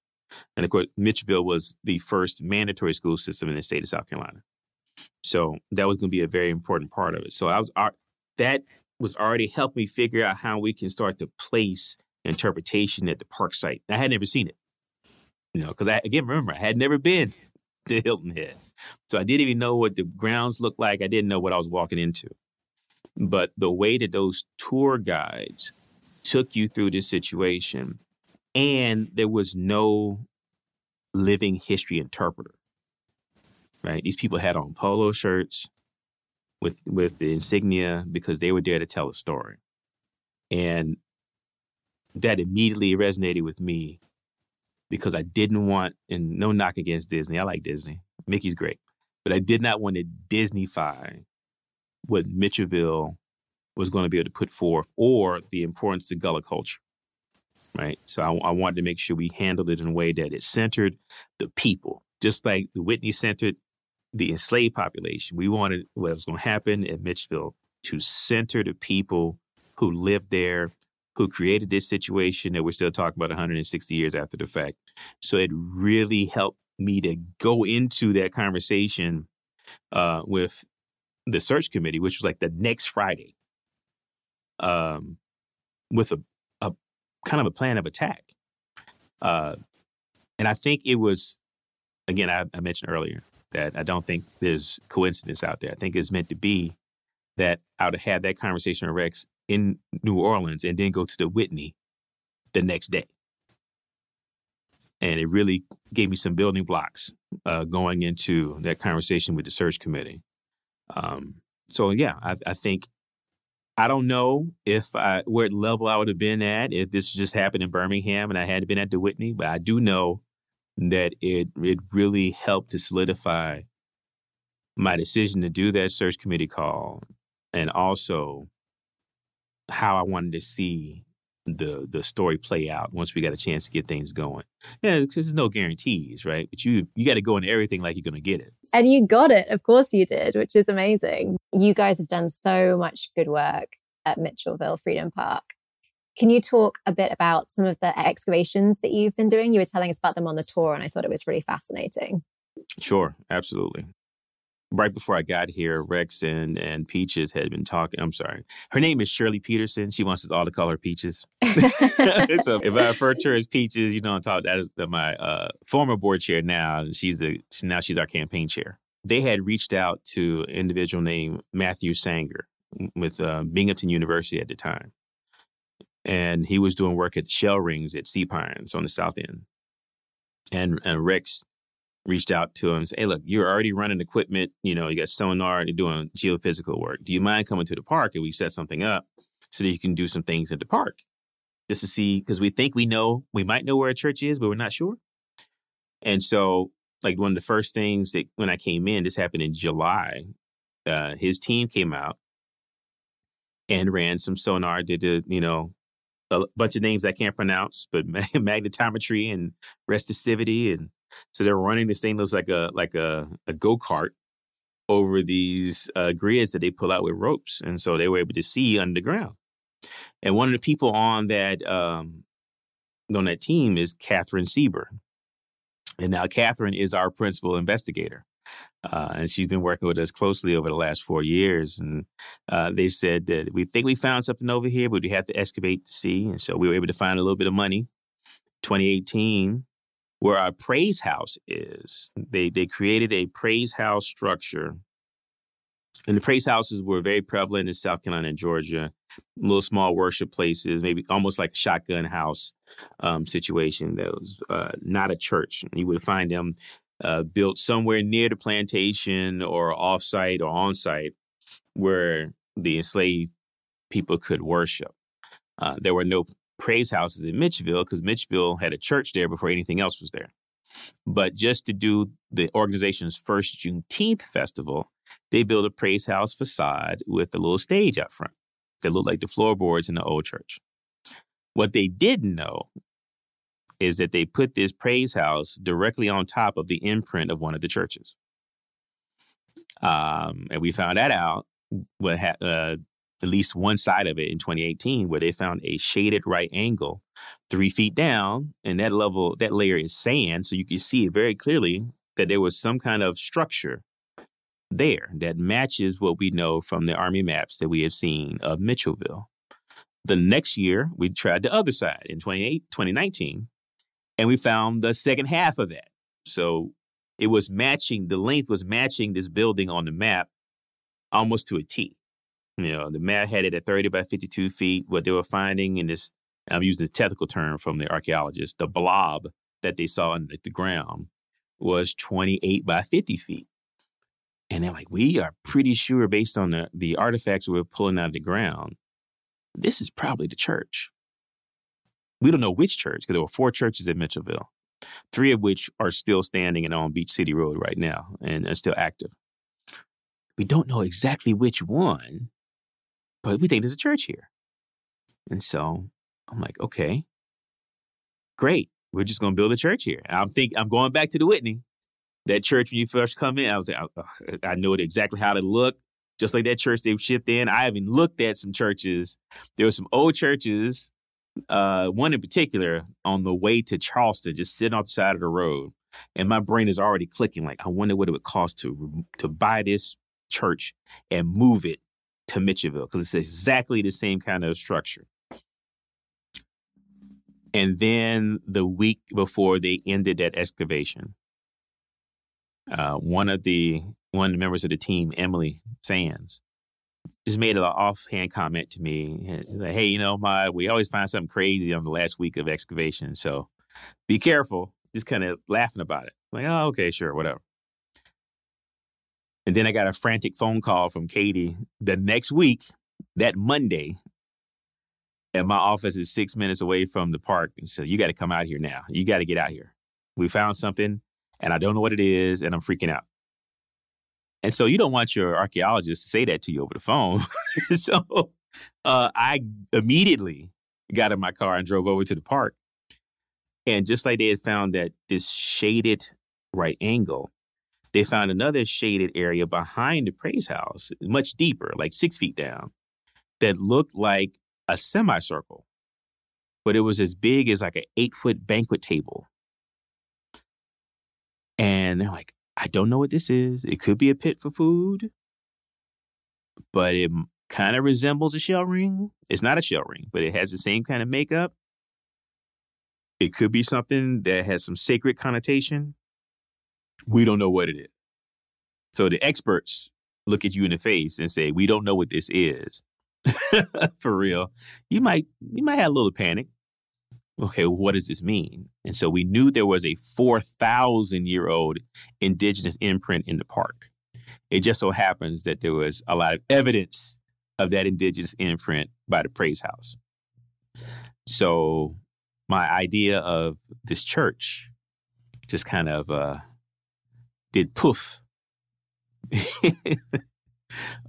B: And of course, Mitchellville was the first mandatory school system in the state of South Carolina. So that was going to be a very important part of it. So I was that was already helped me figure out how we can start to place interpretation at the park site. I had never seen it, you know, because I again remember I had never been *laughs* to Hilton Head, so I didn't even know what the grounds looked like. I didn't know what I was walking into. But the way that those tour guides took you through this situation, and there was no living history interpreter. Right? These people had on polo shirts with with the insignia because they were there to tell a story. And that immediately resonated with me because I didn't want, and no knock against Disney. I like Disney. Mickey's great. But I did not want to Disneyfy what Mitchellville was going to be able to put forth or the importance to Gullah culture. Right. So I, I wanted to make sure we handled it in a way that it centered the people, just like the Whitney centered the enslaved population. We wanted what was going to happen at Mitchellville to center the people who lived there, who created this situation that we're still talking about 160 years after the fact. So it really helped me to go into that conversation uh, with the search committee, which was like the next Friday, um, with a, a kind of a plan of attack. Uh, and I think it was, again, I, I mentioned earlier that I don't think there's coincidence out there. I think it's meant to be that I would have had that conversation with Rex in New Orleans and then go to the Whitney the next day. And it really gave me some building blocks uh, going into that conversation with the search committee. Um, so yeah, I, I, think I don't know if I what level I would have been at if this just happened in Birmingham and I had been at the Whitney, but I do know that it it really helped to solidify my decision to do that search committee call and also how I wanted to see the the story play out once we got a chance to get things going. Yeah, there's no guarantees, right? But you you got to go into everything like you're going to get it.
A: And you got it, of course you did, which is amazing. You guys have done so much good work at Mitchellville Freedom Park. Can you talk a bit about some of the excavations that you've been doing? You were telling us about them on the tour, and I thought it was really fascinating.
B: Sure, absolutely right before I got here, Rex and, and Peaches had been talking. I'm sorry. Her name is Shirley Peterson. She wants us all to call her Peaches. *laughs* *laughs* so if I refer to her as Peaches, you know, I'm talking that is my uh, former board chair now. She's the now she's our campaign chair. They had reached out to an individual named Matthew Sanger with uh, Binghamton University at the time. And he was doing work at shell rings at Sea Pines on the south end. And, and Rex reached out to him and said, Hey, look, you're already running equipment. You know, you got sonar you're doing geophysical work. Do you mind coming to the park and we set something up so that you can do some things at the park just to see? Because we think we know, we might know where a church is, but we're not sure. And so, like, one of the first things that when I came in, this happened in July, uh, his team came out and ran some sonar, did a, you know, a bunch of names I can't pronounce, but *laughs* magnetometry and resistivity and so they're running this thing like a like a, a go kart over these uh, grids that they pull out with ropes, and so they were able to see underground. And one of the people on that um, on that team is Catherine Sieber, and now Catherine is our principal investigator. Uh, and she's been working with us closely over the last four years. And uh, they said that we think we found something over here, but we have to excavate to see. And so we were able to find a little bit of money. 2018, where our praise house is. They they created a praise house structure. And the praise houses were very prevalent in South Carolina and Georgia, little small worship places, maybe almost like a shotgun house um, situation that was uh, not a church. You would find them uh, built somewhere near the plantation or offsite or on site where the enslaved people could worship. Uh, there were no praise houses in Mitchville because Mitchville had a church there before anything else was there. But just to do the organization's first Juneteenth festival, they built a praise house facade with a little stage up front that looked like the floorboards in the old church. What they didn't know is that they put this praise house directly on top of the imprint of one of the churches. Um, and we found that out what ha- uh, at least one side of it in 2018 where they found a shaded right angle three feet down and that level that layer is sand so you can see it very clearly that there was some kind of structure there that matches what we know from the army maps that we have seen of mitchellville. The next year we tried the other side in 2019 and we found the second half of that. So it was matching the length was matching this building on the map almost to a t you know, the map had it at 30 by 52 feet. What they were finding in this, I'm using the technical term from the archaeologists, the blob that they saw in the ground was 28 by 50 feet. And they're like, we are pretty sure based on the, the artifacts we are pulling out of the ground, this is probably the church. We don't know which church because there were four churches in Mitchellville, three of which are still standing and on Beach City Road right now and are still active. We don't know exactly which one, but we think there's a church here. And so I'm like, okay, great. We're just going to build a church here. I'm think I'm going back to the Whitney. That church when you first come in, I was like, I, I know exactly how to look, just like that church they've shipped in. I even looked at some churches. There were some old churches, uh, one in particular on the way to Charleston, just sitting off the side of the road. And my brain is already clicking. Like, I wonder what it would cost to to buy this church and move it to Mitchellville because it's exactly the same kind of structure. And then the week before they ended that excavation, uh, one of the one of the members of the team, Emily Sands, just made an offhand comment to me. Like, hey, you know, my we always find something crazy on the last week of excavation, so be careful. Just kind of laughing about it. Like, oh, okay, sure, whatever. And then I got a frantic phone call from Katie the next week, that Monday. And my office is six minutes away from the park. So you got to come out here now. You got to get out here. We found something and I don't know what it is and I'm freaking out. And so you don't want your archaeologist to say that to you over the phone. *laughs* so uh, I immediately got in my car and drove over to the park. And just like they had found that this shaded right angle, they found another shaded area behind the praise house, much deeper, like six feet down, that looked like a semicircle, but it was as big as like an eight foot banquet table. And they're like, I don't know what this is. It could be a pit for food, but it kind of resembles a shell ring. It's not a shell ring, but it has the same kind of makeup. It could be something that has some sacred connotation we don't know what it is. So the experts look at you in the face and say, we don't know what this is. *laughs* For real. You might you might have a little panic. Okay, well, what does this mean? And so we knew there was a 4,000 year old indigenous imprint in the park. It just so happens that there was a lot of evidence of that indigenous imprint by the Praise House. So my idea of this church just kind of uh, did poof. *laughs*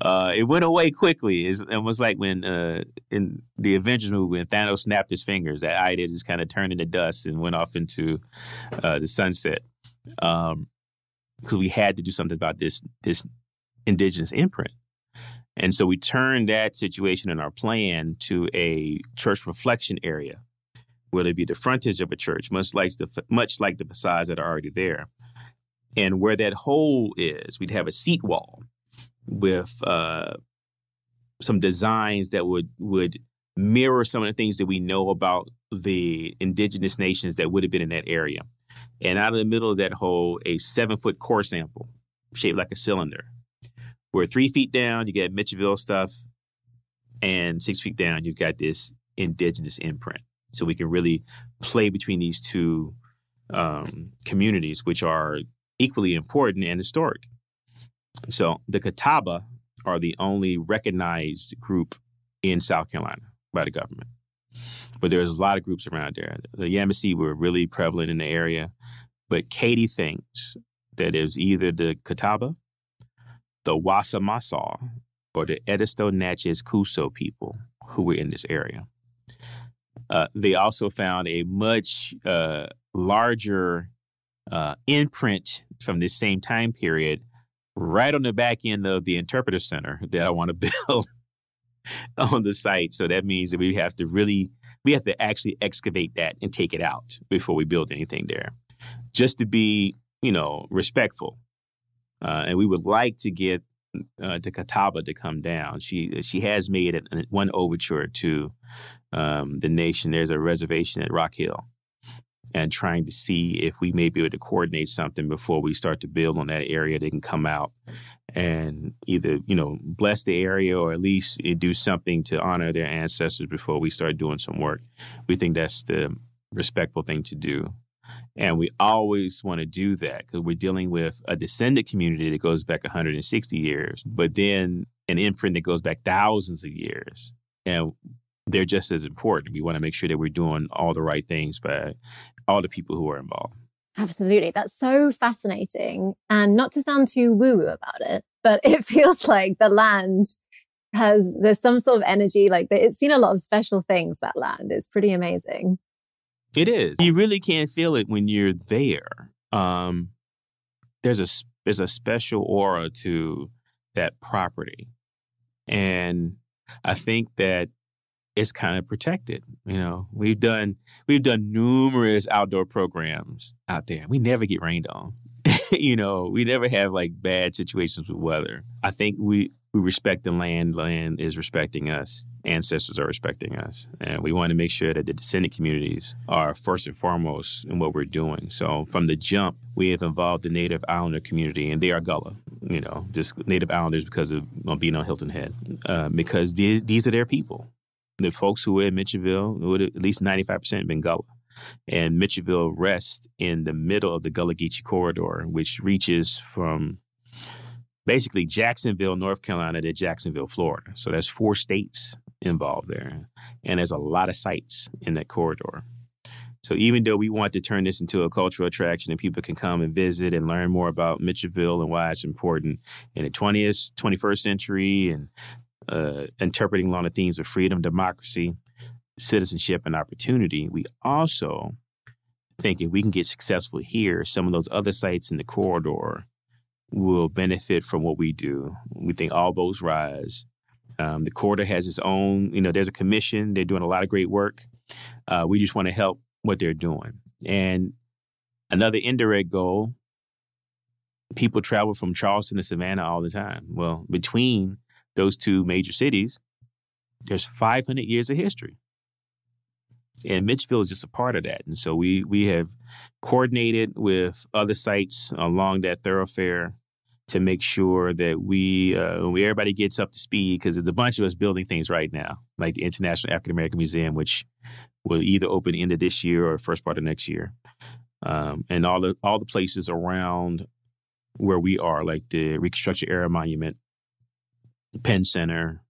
B: uh, it went away quickly. It's, it was like when uh, in the Avengers movie, when Thanos snapped his fingers, that idea just kind of turned into dust and went off into uh, the sunset. Um, because we had to do something about this this indigenous imprint. And so we turned that situation in our plan to a church reflection area, where it be the frontage of a church, much like the much like the facades that are already there. And where that hole is, we'd have a seat wall with uh, some designs that would would mirror some of the things that we know about the indigenous nations that would have been in that area. And out of the middle of that hole, a seven foot core sample shaped like a cylinder. Where three feet down, you get Mitchellville stuff, and six feet down, you've got this indigenous imprint. So we can really play between these two um, communities, which are equally important and historic. So the Catawba are the only recognized group in South Carolina by the government. But there's a lot of groups around there. The Yamasee were really prevalent in the area. But Katie thinks that it was either the Catawba, the Wassamasaw, or the Edisto Natchez Kusso people who were in this area. Uh, they also found a much uh, larger uh, imprint from this same time period right on the back end of the interpreter center that I want to *laughs* build on the site. So that means that we have to really, we have to actually excavate that and take it out before we build anything there, just to be, you know, respectful. Uh, and we would like to get uh, to Catawba to come down. She she has made one overture to um, the nation. There's a reservation at Rock Hill, and trying to see if we may be able to coordinate something before we start to build on that area. They can come out and either you know bless the area or at least do something to honor their ancestors before we start doing some work. We think that's the respectful thing to do. And we always want to do that because we're dealing with a descendant community that goes back 160 years, but then an imprint that goes back thousands of years. And they're just as important. We want to make sure that we're doing all the right things by all the people who were involved.
A: Absolutely. That's so fascinating. And not to sound too woo woo about it, but *laughs* it feels like the land has, there's some sort of energy, like it's seen a lot of special things, that land. It's pretty amazing.
B: It is. You really can't feel it when you're there. Um, there's a there's a special aura to that property, and I think that it's kind of protected. You know, we've done we've done numerous outdoor programs out there. We never get rained on. *laughs* you know, we never have like bad situations with weather. I think we we respect the land. Land is respecting us. Ancestors are respecting us, and we want to make sure that the descendant communities are first and foremost in what we're doing. So from the jump, we have involved the Native Islander community, and they are Gullah. You know, just Native Islanders because of being on Hilton Head, uh, because they, these are their people. The folks who were in Mitchellville, would at least ninety five percent, been Gullah. And Mitchellville rests in the middle of the Gullah Geechee corridor, which reaches from basically Jacksonville, North Carolina to Jacksonville, Florida. So there's four states involved there. And there's a lot of sites in that corridor. So even though we want to turn this into a cultural attraction and people can come and visit and learn more about Mitchellville and why it's important in the 20th, 21st century and uh, interpreting the themes of freedom, democracy, citizenship, and opportunity, we also think if we can get successful here, some of those other sites in the corridor will benefit from what we do. We think all boats rise. Um, the corridor has its own, you know, there's a commission. They're doing a lot of great work. Uh, we just want to help what they're doing. And another indirect goal people travel from Charleston to Savannah all the time. Well, between those two major cities, there's 500 years of history. And Mitchellville is just a part of that. And so we we have coordinated with other sites along that thoroughfare to make sure that we, uh, we everybody gets up to speed because there's a bunch of us building things right now, like the International African American Museum, which will either open end of this year or first part of next year, um, and all the all the places around where we are, like the Reconstruction Era Monument, Penn Center,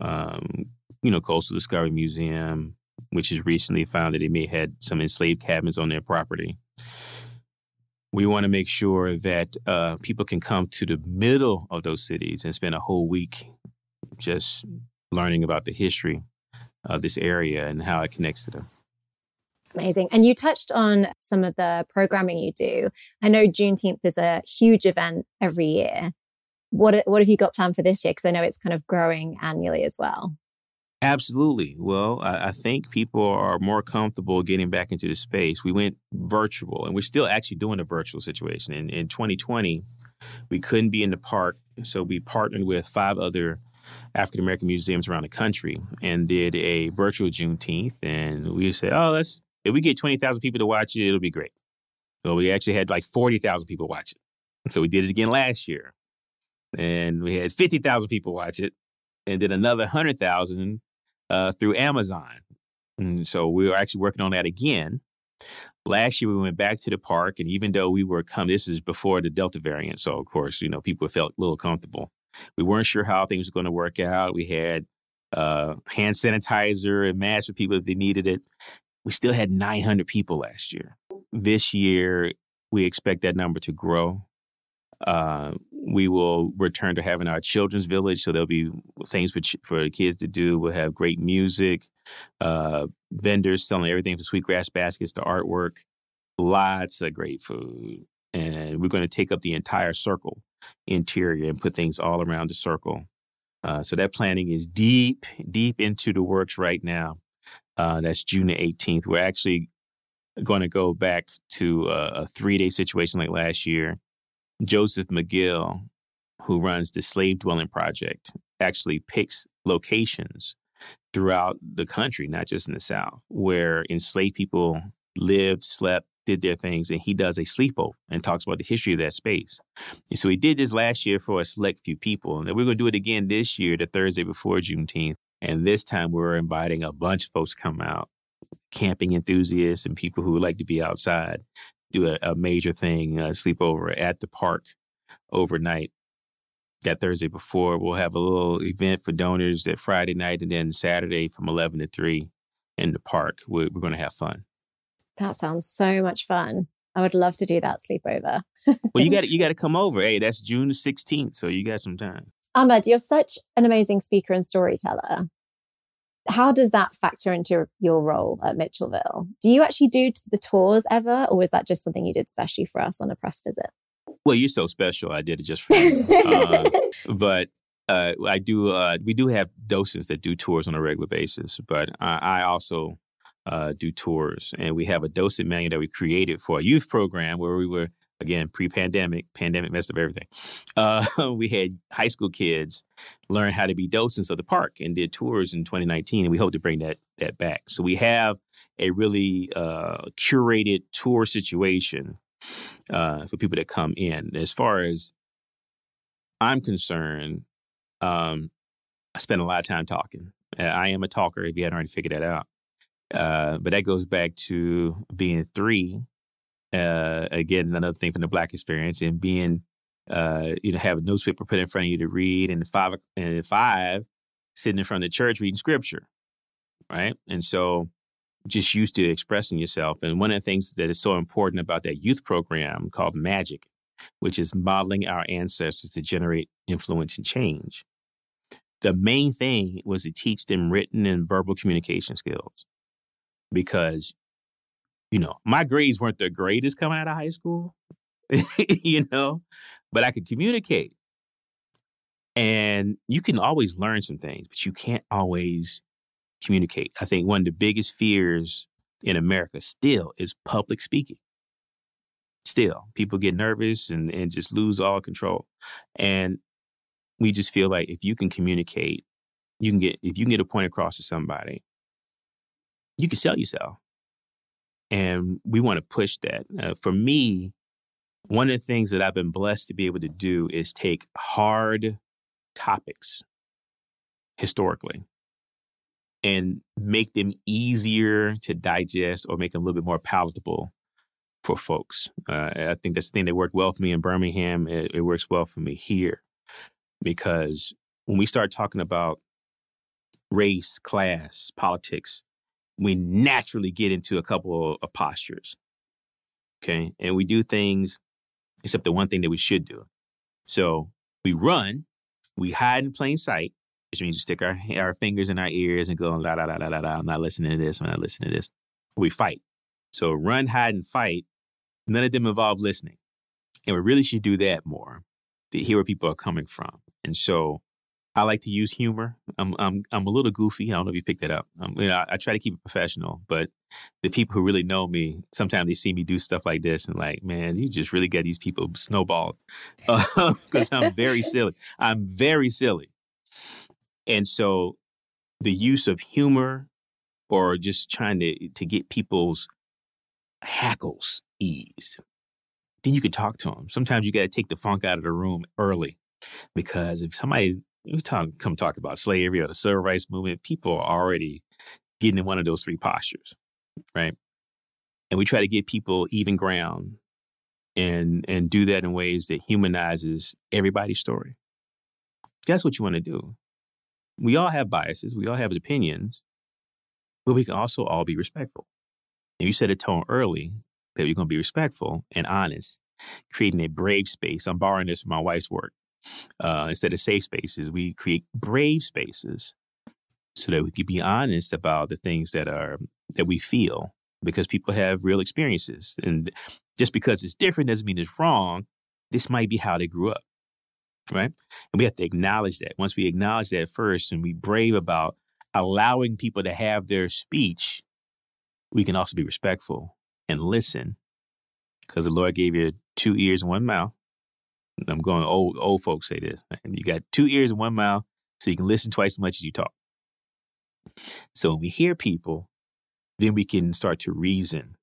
B: um, you know, Coastal Discovery Museum, which has recently found that they may have had some enslaved cabins on their property we want to make sure that uh, people can come to the middle of those cities and spend a whole week just learning about the history of this area and how it connects to them.
A: Amazing. And you touched on some of the programming you do. I know Juneteenth is a huge event every year. What, what have you got planned for this year? Because I know it's kind of growing annually as well.
B: Absolutely. Well, I, I, think people are more comfortable getting back into the space. We went virtual, and we're still actually doing a virtual situation. In, in 2020, we couldn't be in the park, so we partnered with five other African American museums around the country and did a virtual Juneteenth. And we said, oh, let's if we get 20,000 people to watch it, it'll be great. So we actually had like 40,000 people watch it. So we did it again last year, and we had 50,000 people watch it, and then another 100,000 uh, through Amazon. And so we were actually working on that again. Last year we went back to the park, and even though we were come, this is before the Delta variant, so of course you know people felt a little comfortable. We weren't sure how things were going to work out. We had uh, hand sanitizer and masks for people if they needed it. We still had 900 people last year. This year we expect that number to grow. Uh, we will return to having our children's village, so there'll be things for ch- for kids to do. We'll have great music, uh, vendors selling everything from sweetgrass baskets to artwork, lots of great food, and we're going to take up the entire circle interior and put things all around the circle. Uh, so that planning is deep, deep into the works right now. Uh, that's June the 18th. We're actually going to go back to a, a three day situation like last year. Joseph McGill, who runs the Slave Dwelling Project, actually picks locations throughout the country, not just in the South, where enslaved people lived, slept, did their things, and he does a sleepover and talks about the history of that space. And so he did this last year for a select few people, and we're going to do it again this year, the Thursday before Juneteenth. And this time we're inviting a bunch of folks to come out, camping enthusiasts and people who like to be outside, do a, a major thing, uh, a sleepover at the park overnight. That Thursday before, we'll have a little event for donors that Friday night, and then Saturday from 11 to 3 in the park. We're, we're going to have fun.
A: That sounds so much fun. I would love to do that sleepover.
B: well, you *laughs* got you got to come over. Hey, that's June 16th, so you got some time.
A: Ahmad, you're such an amazing speaker and storyteller. How does that factor into your role at Mitchellville? Do you actually do the tours ever, or was that just something you did specially for us on a press visit?
B: Well, you're so special. I did it just for you. uh, *laughs* but uh, I do. Uh, we do have docents that do tours on a regular basis, but I, I also uh, do tours. And we have a docent manual that we created for a youth program where we were, again, pre pandemic, pandemic messed up everything. Uh, *laughs* we had high school kids learn how to be docents of the park and did tours in 2019. And we hope to bring that, that back. So we have a really uh, curated tour situation uh, for people that come in. As far as I'm concerned, um, I spend a lot of time talking. Uh, I am a talker, if you hadn't already figured that out. Uh, but that goes back to being three. Uh, again, another thing from the black experience and being, uh, you know, have a newspaper put in front of you to read, and five and five sitting in front of the church reading scripture, right? And so, just used to expressing yourself. And one of the things that is so important about that youth program called Magic, which is modeling our ancestors to generate influence and change. The main thing was to teach them written and verbal communication skills because, you know, my grades weren't the greatest coming out of high school, *laughs* you know, but I could communicate. And you can always learn some things, but you can't always communicate. I think one of the biggest fears in America still is public speaking. Still, people get nervous and, and just lose all control. And we just feel like if you can communicate, you can get if you can get a point across to somebody, you can sell yourself. And we want to push that. Uh, for me, one of the things that I've been blessed to be able to do is take hard topics historically and make them easier to digest or make them a little bit more palatable for folks. Uh, I think that's the thing that worked well for me in Birmingham. It, it works well for me here because when we start talking about race, class, politics, we naturally get into a couple of postures. Okay. And we do things, except the one thing that we should do. So we run, we hide in plain sight, which means we stick our, our fingers in our ears and go, la, la, la, la, la, la, I'm not listening to this, I'm not listening to this. We fight. So run, hide, and fight, none of them involve listening. And we really should do that more to hear where people are coming from. And so I like to use humor. I'm I'm I'm a little goofy. I don't know if you picked that up. Um, you know, I, I, try to keep it professional, but the people who really know me, sometimes they see me do stuff like this and like, man, you just really get these people snowballed because *laughs* uh, *laughs* I'm very silly. I'm very silly, and so the use of humor or just trying to to get people's hackles eased, then you can talk to them. Sometimes you got to take the funk out of the room early because if somebody you talk, come talk about slavery or the civil rights movement, people are already getting in one of those three postures, right? And we try to get people even ground and and do that in ways that humanizes everybody's story. That's what you want to do. We all have biases, we all have opinions, but we can also all be respectful. And you set a tone early that you're going to be respectful and honest creating a brave space. I'm borrowing this from my wife's work. Uh, instead of safe spaces, we create brave spaces so that we can be honest about the things that are that we feel because people have real experiences. And just because it's different doesn't mean it's wrong. This might be how they grew up. Right. And we have to acknowledge that. Once we acknowledge that first and we brave about allowing people to have their speech, we can also be respectful and listen because the Lord gave you two ears and one mouth. I'm going old old folks say this. And you got two ears and one mouth, so you can listen twice as much as you talk. So when we hear people, then we can start to reason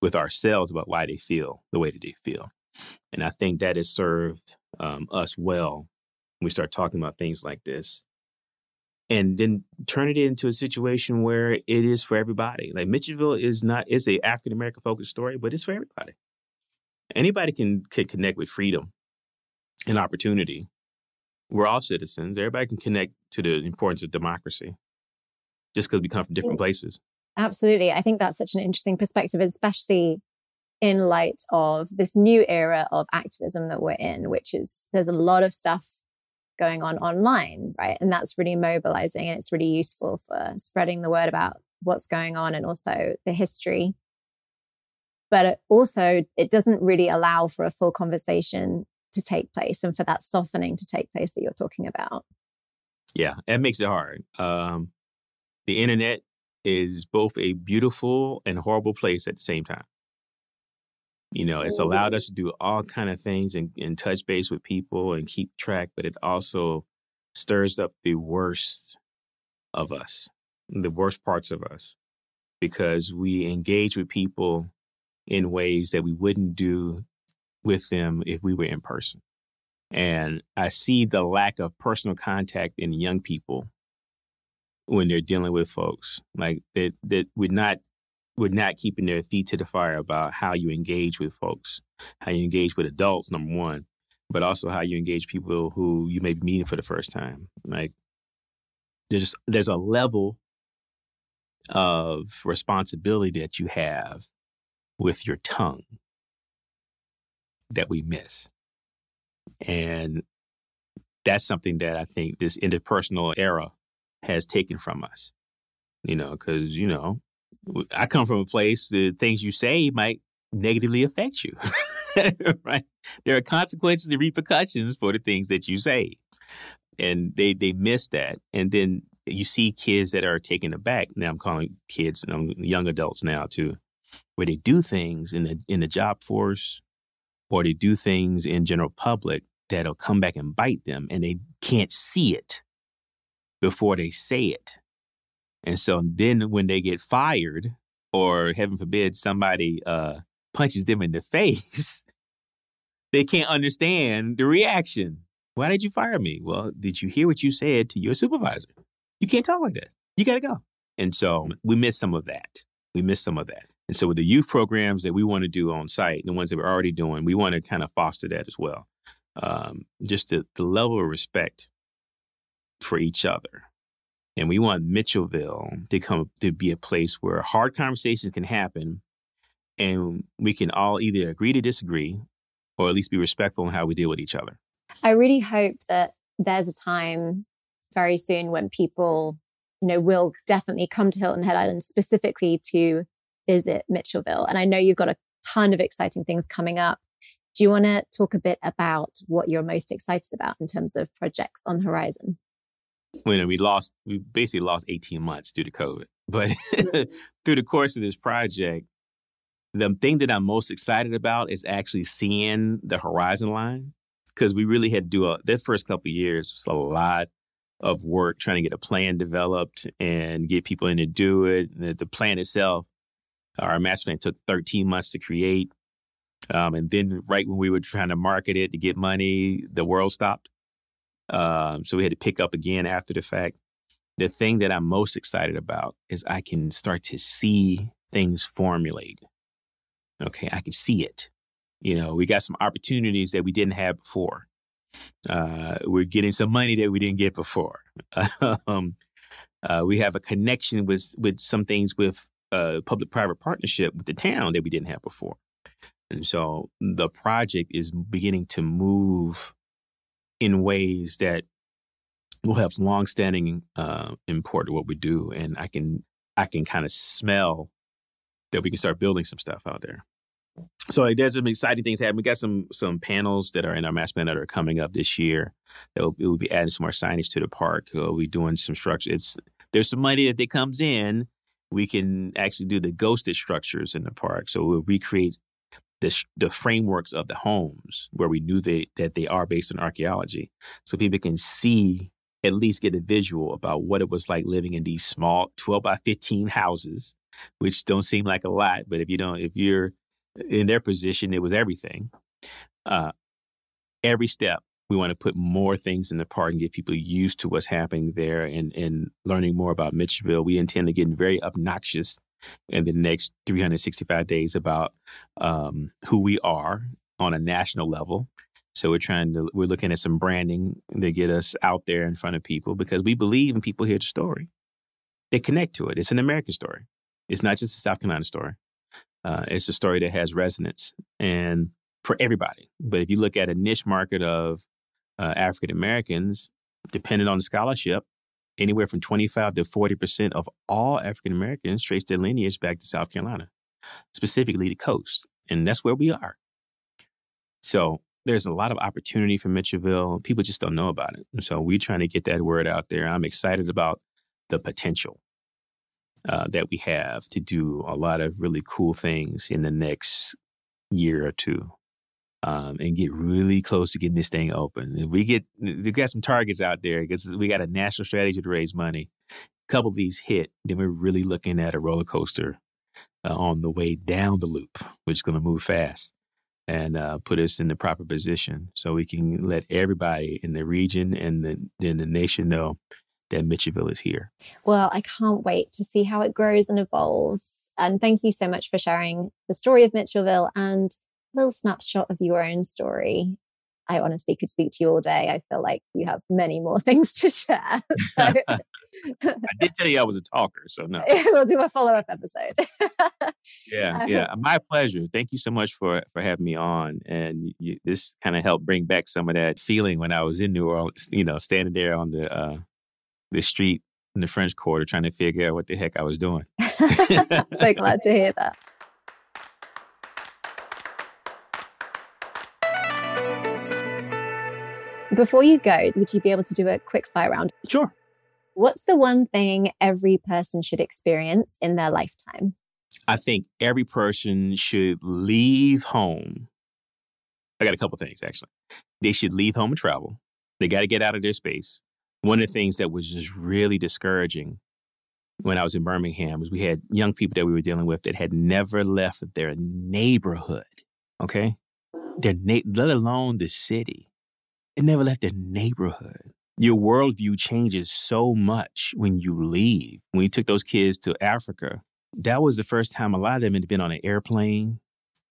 B: with ourselves about why they feel the way that they feel. And I think that has served um, us well when we start talking about things like this. And then turn it into a situation where it is for everybody. Like Mitchellville is not is a African American focused story, but it's for everybody. Anybody can can connect with freedom and opportunity. We're all citizens. Everybody can connect to the importance of democracy just because we come from different mm. places.
A: Absolutely. I think that's such an interesting perspective, especially in light of this new era of activism that we're in, which is there's a lot of stuff going on online, right? And that's really mobilizing and it's really useful for spreading the word about what's going on and also the history. But it also, it doesn't really allow for a full conversation to take place and for that softening to take place that you're talking about.
B: Yeah, it makes it hard. Um, the internet is both a beautiful and horrible place at the same time. You know, it's allowed us to do all kind of things and, and touch base with people and keep track, but it also stirs up the worst of us, the worst parts of us, because we engage with people in ways that we wouldn't do with them if we were in person. And I see the lack of personal contact in young people when they're dealing with folks. Like that that we're not we're not keeping their feet to the fire about how you engage with folks, how you engage with adults, number one, but also how you engage people who you may be meeting for the first time. Like there's there's a level of responsibility that you have with your tongue that we miss. And that's something that I think this interpersonal era has taken from us. You know, because, you know, I come from a place the things you say might negatively affect you. *laughs* right? There are consequences and repercussions for the things that you say. And they they miss that. And then you see kids that are taken aback. Now I'm calling kids I'm young adults now too, where they do things in the in the job force or they do things in general public that'll come back and bite them and they can't see it before they say it. And so then when they get fired, or heaven forbid, somebody uh, punches them in the *laughs* face, they can't understand the reaction. Why did you fire me? Well, did you hear what you said to your supervisor? You can't talk like that. You got to go. And so we miss some of that. We miss some of that. And so with the youth programs that we want to do on site, the ones that we're already doing, we want to kind of foster that as well. Um, just the, the level of respect for each other. And we want Mitchellville to come to be a place where hard conversations can happen and we can all either agree to disagree or at least be respectful in how we deal with each other.
A: I really hope that there's a time very soon when people, you know, will definitely come to Hilton Head Island specifically to visit Mitchellville. And I know you've got a ton of exciting things coming up. Do you want to talk a bit about what you're most excited about in terms of projects on the horizon?
B: when we lost, we basically lost 18 months due to COVID. But mm-hmm. *laughs* through the course of this project, the thing that I'm most excited about is actually seeing the horizon line because we really had to do a, the first couple years was a lot of work trying to get a plan developed and get people in to do it. The, the plan itself, our plan took 13 months to create. Um, and then right when we were trying to market it to get money, the world stopped. Um, so we had to pick up again after the fact. The thing that I'm most excited about is I can start to see things formulate. Okay, I can see it. You know, we got some opportunities that we didn't have before. Uh, we're getting some money that we didn't get before. *laughs* um, uh, we have a connection with with some things with uh, public-private partnership with the town that we didn't have before. And so the project is beginning to move in ways that will have longstanding uh, import to what we do. And I can I can kind of smell that we can start building some stuff out there. So like, there's some exciting things happening. We got some some panels that are in our master plan that are coming up this year. That will, will be adding some more signage to the park. We'll be doing some structure. It's there's some money that comes in. We can actually do the ghosted structures in the park. So we'll recreate the, the frameworks of the homes where we knew they, that they are based on archaeology. So people can see, at least get a visual about what it was like living in these small 12 by 15 houses, which don't seem like a lot. But if you don't, if you're in their position, it was everything. Uh, every step, we want to put more things in the park and get people used to what's happening there and, and learning more about Mitchellville. We intend to get very obnoxious in the next 365 days about um, who we are on a national level. So we're trying to we're looking at some branding to get us out there in front of people because we believe when people hear the story, they connect to it. It's an American story. It's not just a South Carolina story. Uh, it's a story that has resonance and for everybody. But if you look at a niche market of uh, African Americans, depending on the scholarship, anywhere from 25 to 40% of all African Americans trace their lineage back to South Carolina, specifically the coast. And that's where we are. So there's a lot of opportunity for Mitchellville. People just don't know about it. And so we're trying to get that word out there. I'm excited about the potential uh, that we have to do a lot of really cool things in the next year or two um, and get really close to getting this thing open. We get, we got some targets out there because we got a national strategy to raise money. A couple of these hit, then we're really looking at a roller coaster uh, on the way down the loop, which is going to move fast and uh, put us in the proper position so we can let everybody in the region and the, and the nation know that Mitchellville is here.
A: Well, I can't wait to see how it grows and evolves. And thank you so much for sharing the story of Mitchellville and little snapshot of your own story. I honestly could speak to you all day. I feel like you have many more *laughs* things to share. *laughs* So. *laughs*
B: I did tell you I was a talker, so no.
A: we'll do a follow up episode.
B: yeah, yeah, my pleasure. Thank you so much for for having me on, and you, this kind of helped bring back some of that feeling when I was in New Orleans. You know, standing there on the uh, the street in the French Quarter, trying to figure out what the heck I was doing.
A: so glad to hear that. Before you go, would you be able to do a quick fire round?
B: Sure.
A: What's the one thing every person should experience in their lifetime?
B: I think every person should leave home. I got a couple things actually. They should leave home and travel. They got to get out of their space. One of the things that was just really discouraging when I was in Birmingham was we had young people that we were dealing with that had never left their neighborhood. Okay, their na- let alone the city. It never left the neighborhood. Your worldview changes so much when you leave. When you took those kids to Africa, that was the first time a lot of them had been on an airplane.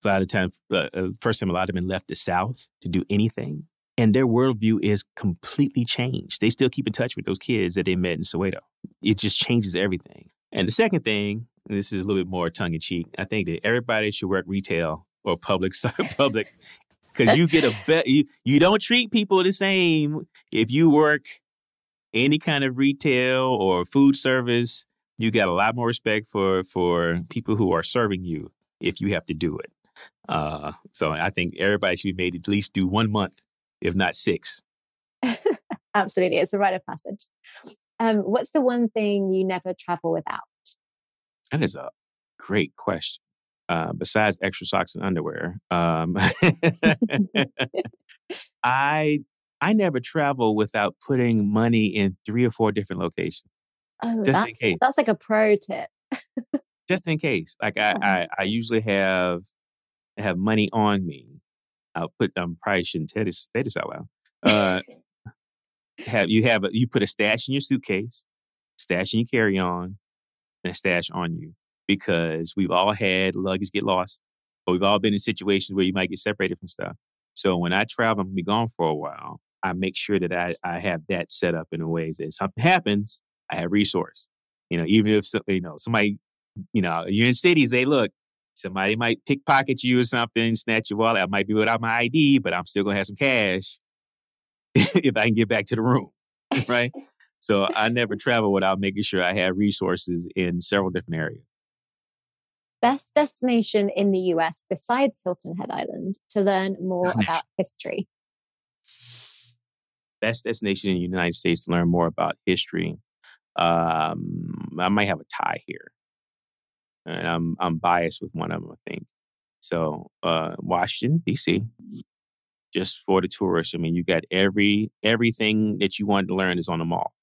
B: A lot of times, uh, uh, first time a lot of them had left the South to do anything. And their worldview is completely changed. They still keep in touch with those kids that they met in Soweto. It just changes everything. And the second thing, this is a little bit more tongue in cheek, I think that everybody should work retail or public *laughs* public because you get a bet. You, you don't treat people the same if you work any kind of retail or food service. You got a lot more respect for for people who are serving you if you have to do it. Uh, so I think everybody should be made at least do one month, if not six. *laughs*
A: Absolutely, it's a rite of passage. Um, what's the one thing you never travel without?
B: That is a great question. Uh, besides extra socks and underwear. Um, *laughs* *laughs* I I never travel without putting money in three or four different locations.
A: Oh, just that's, in case. That's like a pro tip.
B: just in case. Like I, I, I usually have have money on me. I'll put um probably shouldn't say this, say this out loud. Uh, have you have a, you put a stash in your suitcase, stash in your carry on, and a stash on you because we've all had luggage get lost, or we've all been in situations where you might get separated from stuff. So when I travel and be gone for a while, I make sure that I, I have that set up in a way that if something happens, I have resource. You know, even if you know somebody, you know, you're in cities, they look, Somebody might pickpocket you or something, snatch your wallet. I might be without my ID, but I'm still gonna have some cash *laughs* if I can get back to the room, *laughs* right? so I never travel without making sure I have resources in several different areas.
A: Best destination in the US besides Hilton Head Island to learn more about history.
B: Best destination in the United States to learn more about history. Um, I might have a tie here and I'm I'm biased with one of them. I think so. Uh, Washington D.C. Just for the tourists. I mean, you got every everything that you want to learn is on the mall.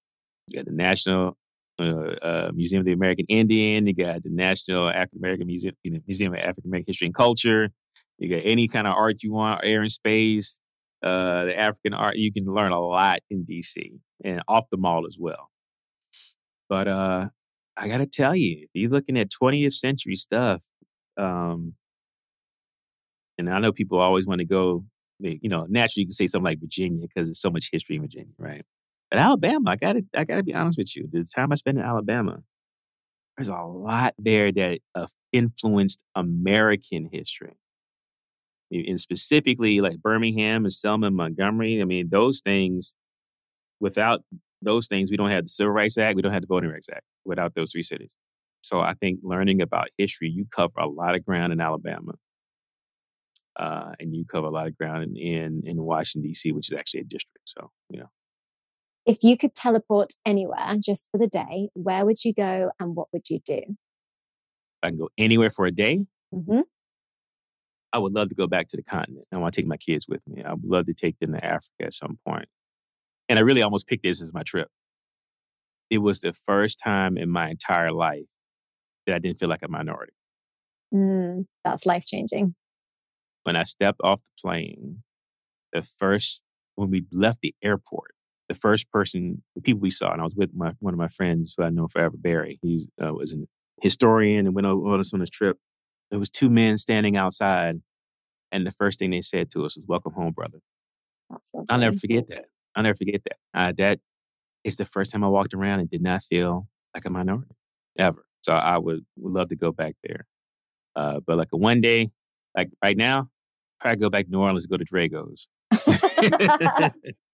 B: You got the National uh, uh, Museum of the American Indian. You got the National African American Museum, you know, Museum of African American History and Culture. You got any kind of art you want, air and space, uh, the African art. You can learn a lot in DC and off the mall as well. But uh, I got to tell you, if you're looking at 20th century stuff, um, and I know people always want to go, you know, naturally you can say something like Virginia because there's so much history in Virginia, right? But Alabama, I got to, I got to be honest with you. The time I spent in Alabama, there's a lot there that uh, influenced American history, and specifically like Birmingham and Selma, and Montgomery. I mean, those things. Without those things, we don't have the Civil Rights Act, we don't have the Voting Rights Act without those three cities. So I think learning about history, you cover a lot of ground in Alabama. Uh, and you cover a lot of ground in, in, in Washington, D.C., which is actually a district. So, you know.
A: If you could teleport anywhere just for the day, where would you go and what would you do?
B: I can go anywhere for a day.
A: Mm-hmm.
B: I would love to go back to the continent. I want to take my kids with me. I would love to take them to Africa at some point. And I really almost picked this as my trip it was the first time in my entire life that I didn't feel like a minority.
A: Mm, that's life changing.
B: When I stepped off the plane, the first, when we left the airport, the first person, the people we saw, and I was with my, one of my friends who I know forever, Barry. He uh, was a historian and went with us on this trip. There was two men standing outside, and the first thing they said to us was, "Welcome home, brother." I'll never forget that. I'll never forget that. Uh, that it's the first time I walked around and did not feel like a minority ever. So I would, would love to go back there. Uh, but like a one day, like right now, probably go back to New Orleans go to Drago's. *laughs* *laughs* *laughs*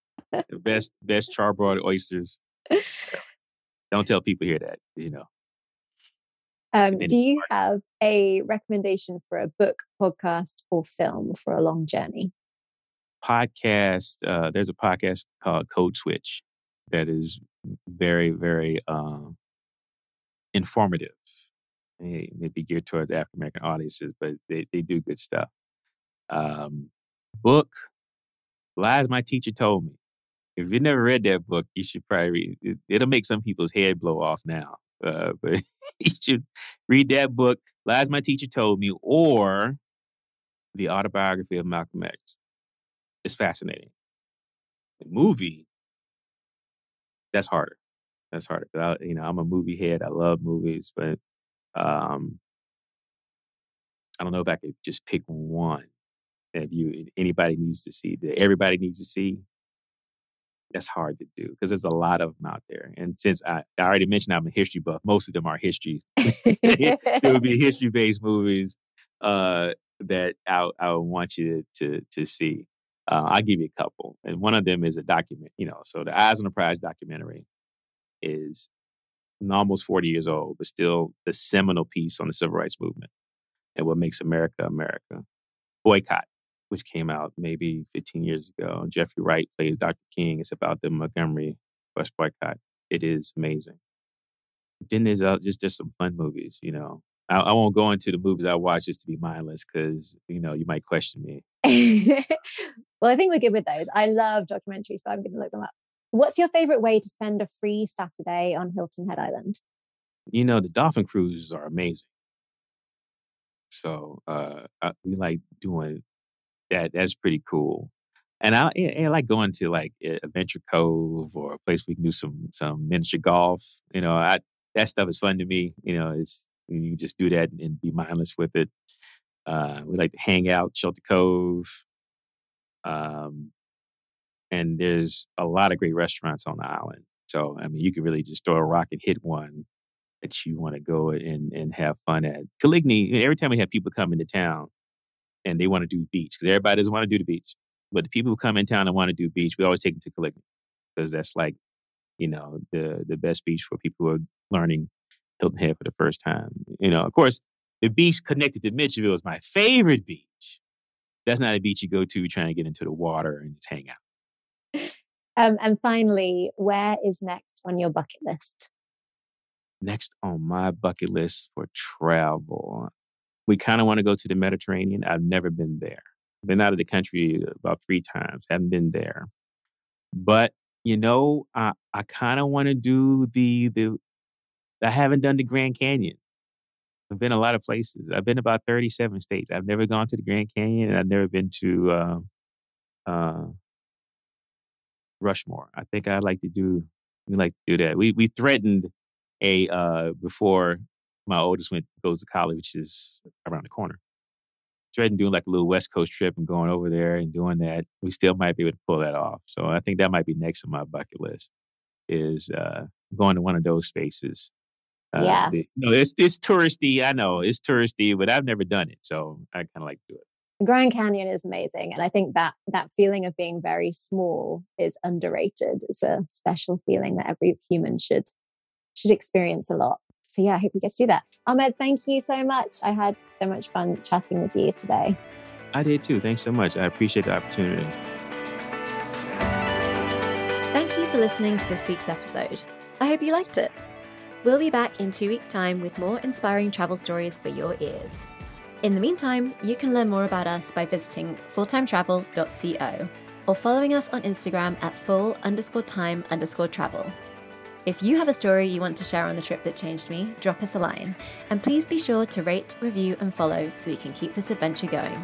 B: the best best charbroiled oysters. Don't tell people here that, you know.
A: Um, do you have a recommendation for a book, podcast, or film for a long journey?
B: Podcast. Uh, there's a podcast called Code Switch that is very, very um, informative. Maybe geared towards African American audiences, but they, they do good stuff. Um, book, Lies My Teacher Told Me. If you've never read that book, you should probably read it. It'll make some people's head blow off now. Uh, *laughs* but you should read that book, Lies My Teacher Told Me, or The Autobiography of Malcolm X. It's fascinating. The movie that's harder. That's harder. I, you know, I'm a movie head. I love movies, but um, I don't know if I could just pick one that you anybody needs to see that everybody needs to see. That's hard to do because there's a lot of them out there. And since I, I already mentioned I'm a history buff, most of them are history. *laughs* *laughs* it would be history based movies uh, that I, I would want you to to, see. Uh, I'll give you a couple. And one of them is a document, you know, so the Eyes on the Prize documentary is almost 40 years old, but still the seminal piece on the civil rights movement and what makes America America. Boycott, which came out maybe 15 years ago. Jeffrey Wright plays Dr. King. It's about the Montgomery bus boycott. It is amazing. Then there's uh, just just some fun movies, you know. I, I, won't go into the movies I watch just to be mindless because you know you might question me. *laughs*
A: well, I think we're good with those. I love documentaries, so I'm going to look them up. What's your favorite way to spend a free Saturday on Hilton Head Island?
B: You know, the dolphin cruises are amazing. So uh, I, we like doing that. That's pretty cool. And I, I, like going to like Adventure Cove or a place we can do some some miniature golf. You know, I, that stuff is fun to me. You know, it's you just do that and be mindless with it. Uh, we like to hang out, Shelter Cove. Um, and there's a lot of great restaurants on the island. So, I mean, you can really just throw a rock and hit one that you want to go and, and have fun at. Coligny, every time we have people come into town and they want to do beach, because everybody doesn't want to do the beach. But the people who come in town and want to do beach, we always take them to Coligny because that's like, you know, the the best beach for people who are learning Hilton Head for the first time. You know, of course, the beach connected to Mitchellville is my favorite beach. That's not a beach you go to trying to get into the water and just hang out.
A: Um, and finally, where is next on your bucket list?
B: Next on my bucket list for travel, we kind of want to go to the Mediterranean. I've never been there. Been out of the country about three times. Haven't been there, but you know, I I kind of want to do the the. I haven't done the Grand Canyon. I've been a lot of places. I've been about thirty-seven states. I've never gone to the Grand Canyon, and I've never been to uh, uh, Rushmore. I think I'd like to do. We like to do that. We we threatened a uh, before my oldest went goes to college, which is around the corner. Threatened doing like a little West Coast trip and going over there and doing that. We still might be able to pull that off. So I think that might be next on my bucket list is uh, going to one of those spaces.
A: Uh, yes. The,
B: you know, it's it's touristy. I know it's touristy, but I've never done it, so I kind of like to do it.
A: The Grand Canyon is amazing, and I think that that feeling of being very small is underrated. It's a special feeling that every human should should experience a lot. So yeah, I hope you get to do that. Ahmad, thank you so much. I had so much fun chatting with you today.
B: I did too. Thanks so much. I appreciate the opportunity.
C: Thank you for listening to this week's episode. I hope you liked it. We'll be back in two weeks' time with more inspiring travel stories for your ears. In the meantime, you can learn more about us by visiting fulltimetravel.co or following us on Instagram at full underscore time underscore travel. If you have a story you want to share on the trip that changed me, drop us a line. And please be sure to rate, review, and follow so we can keep this adventure going.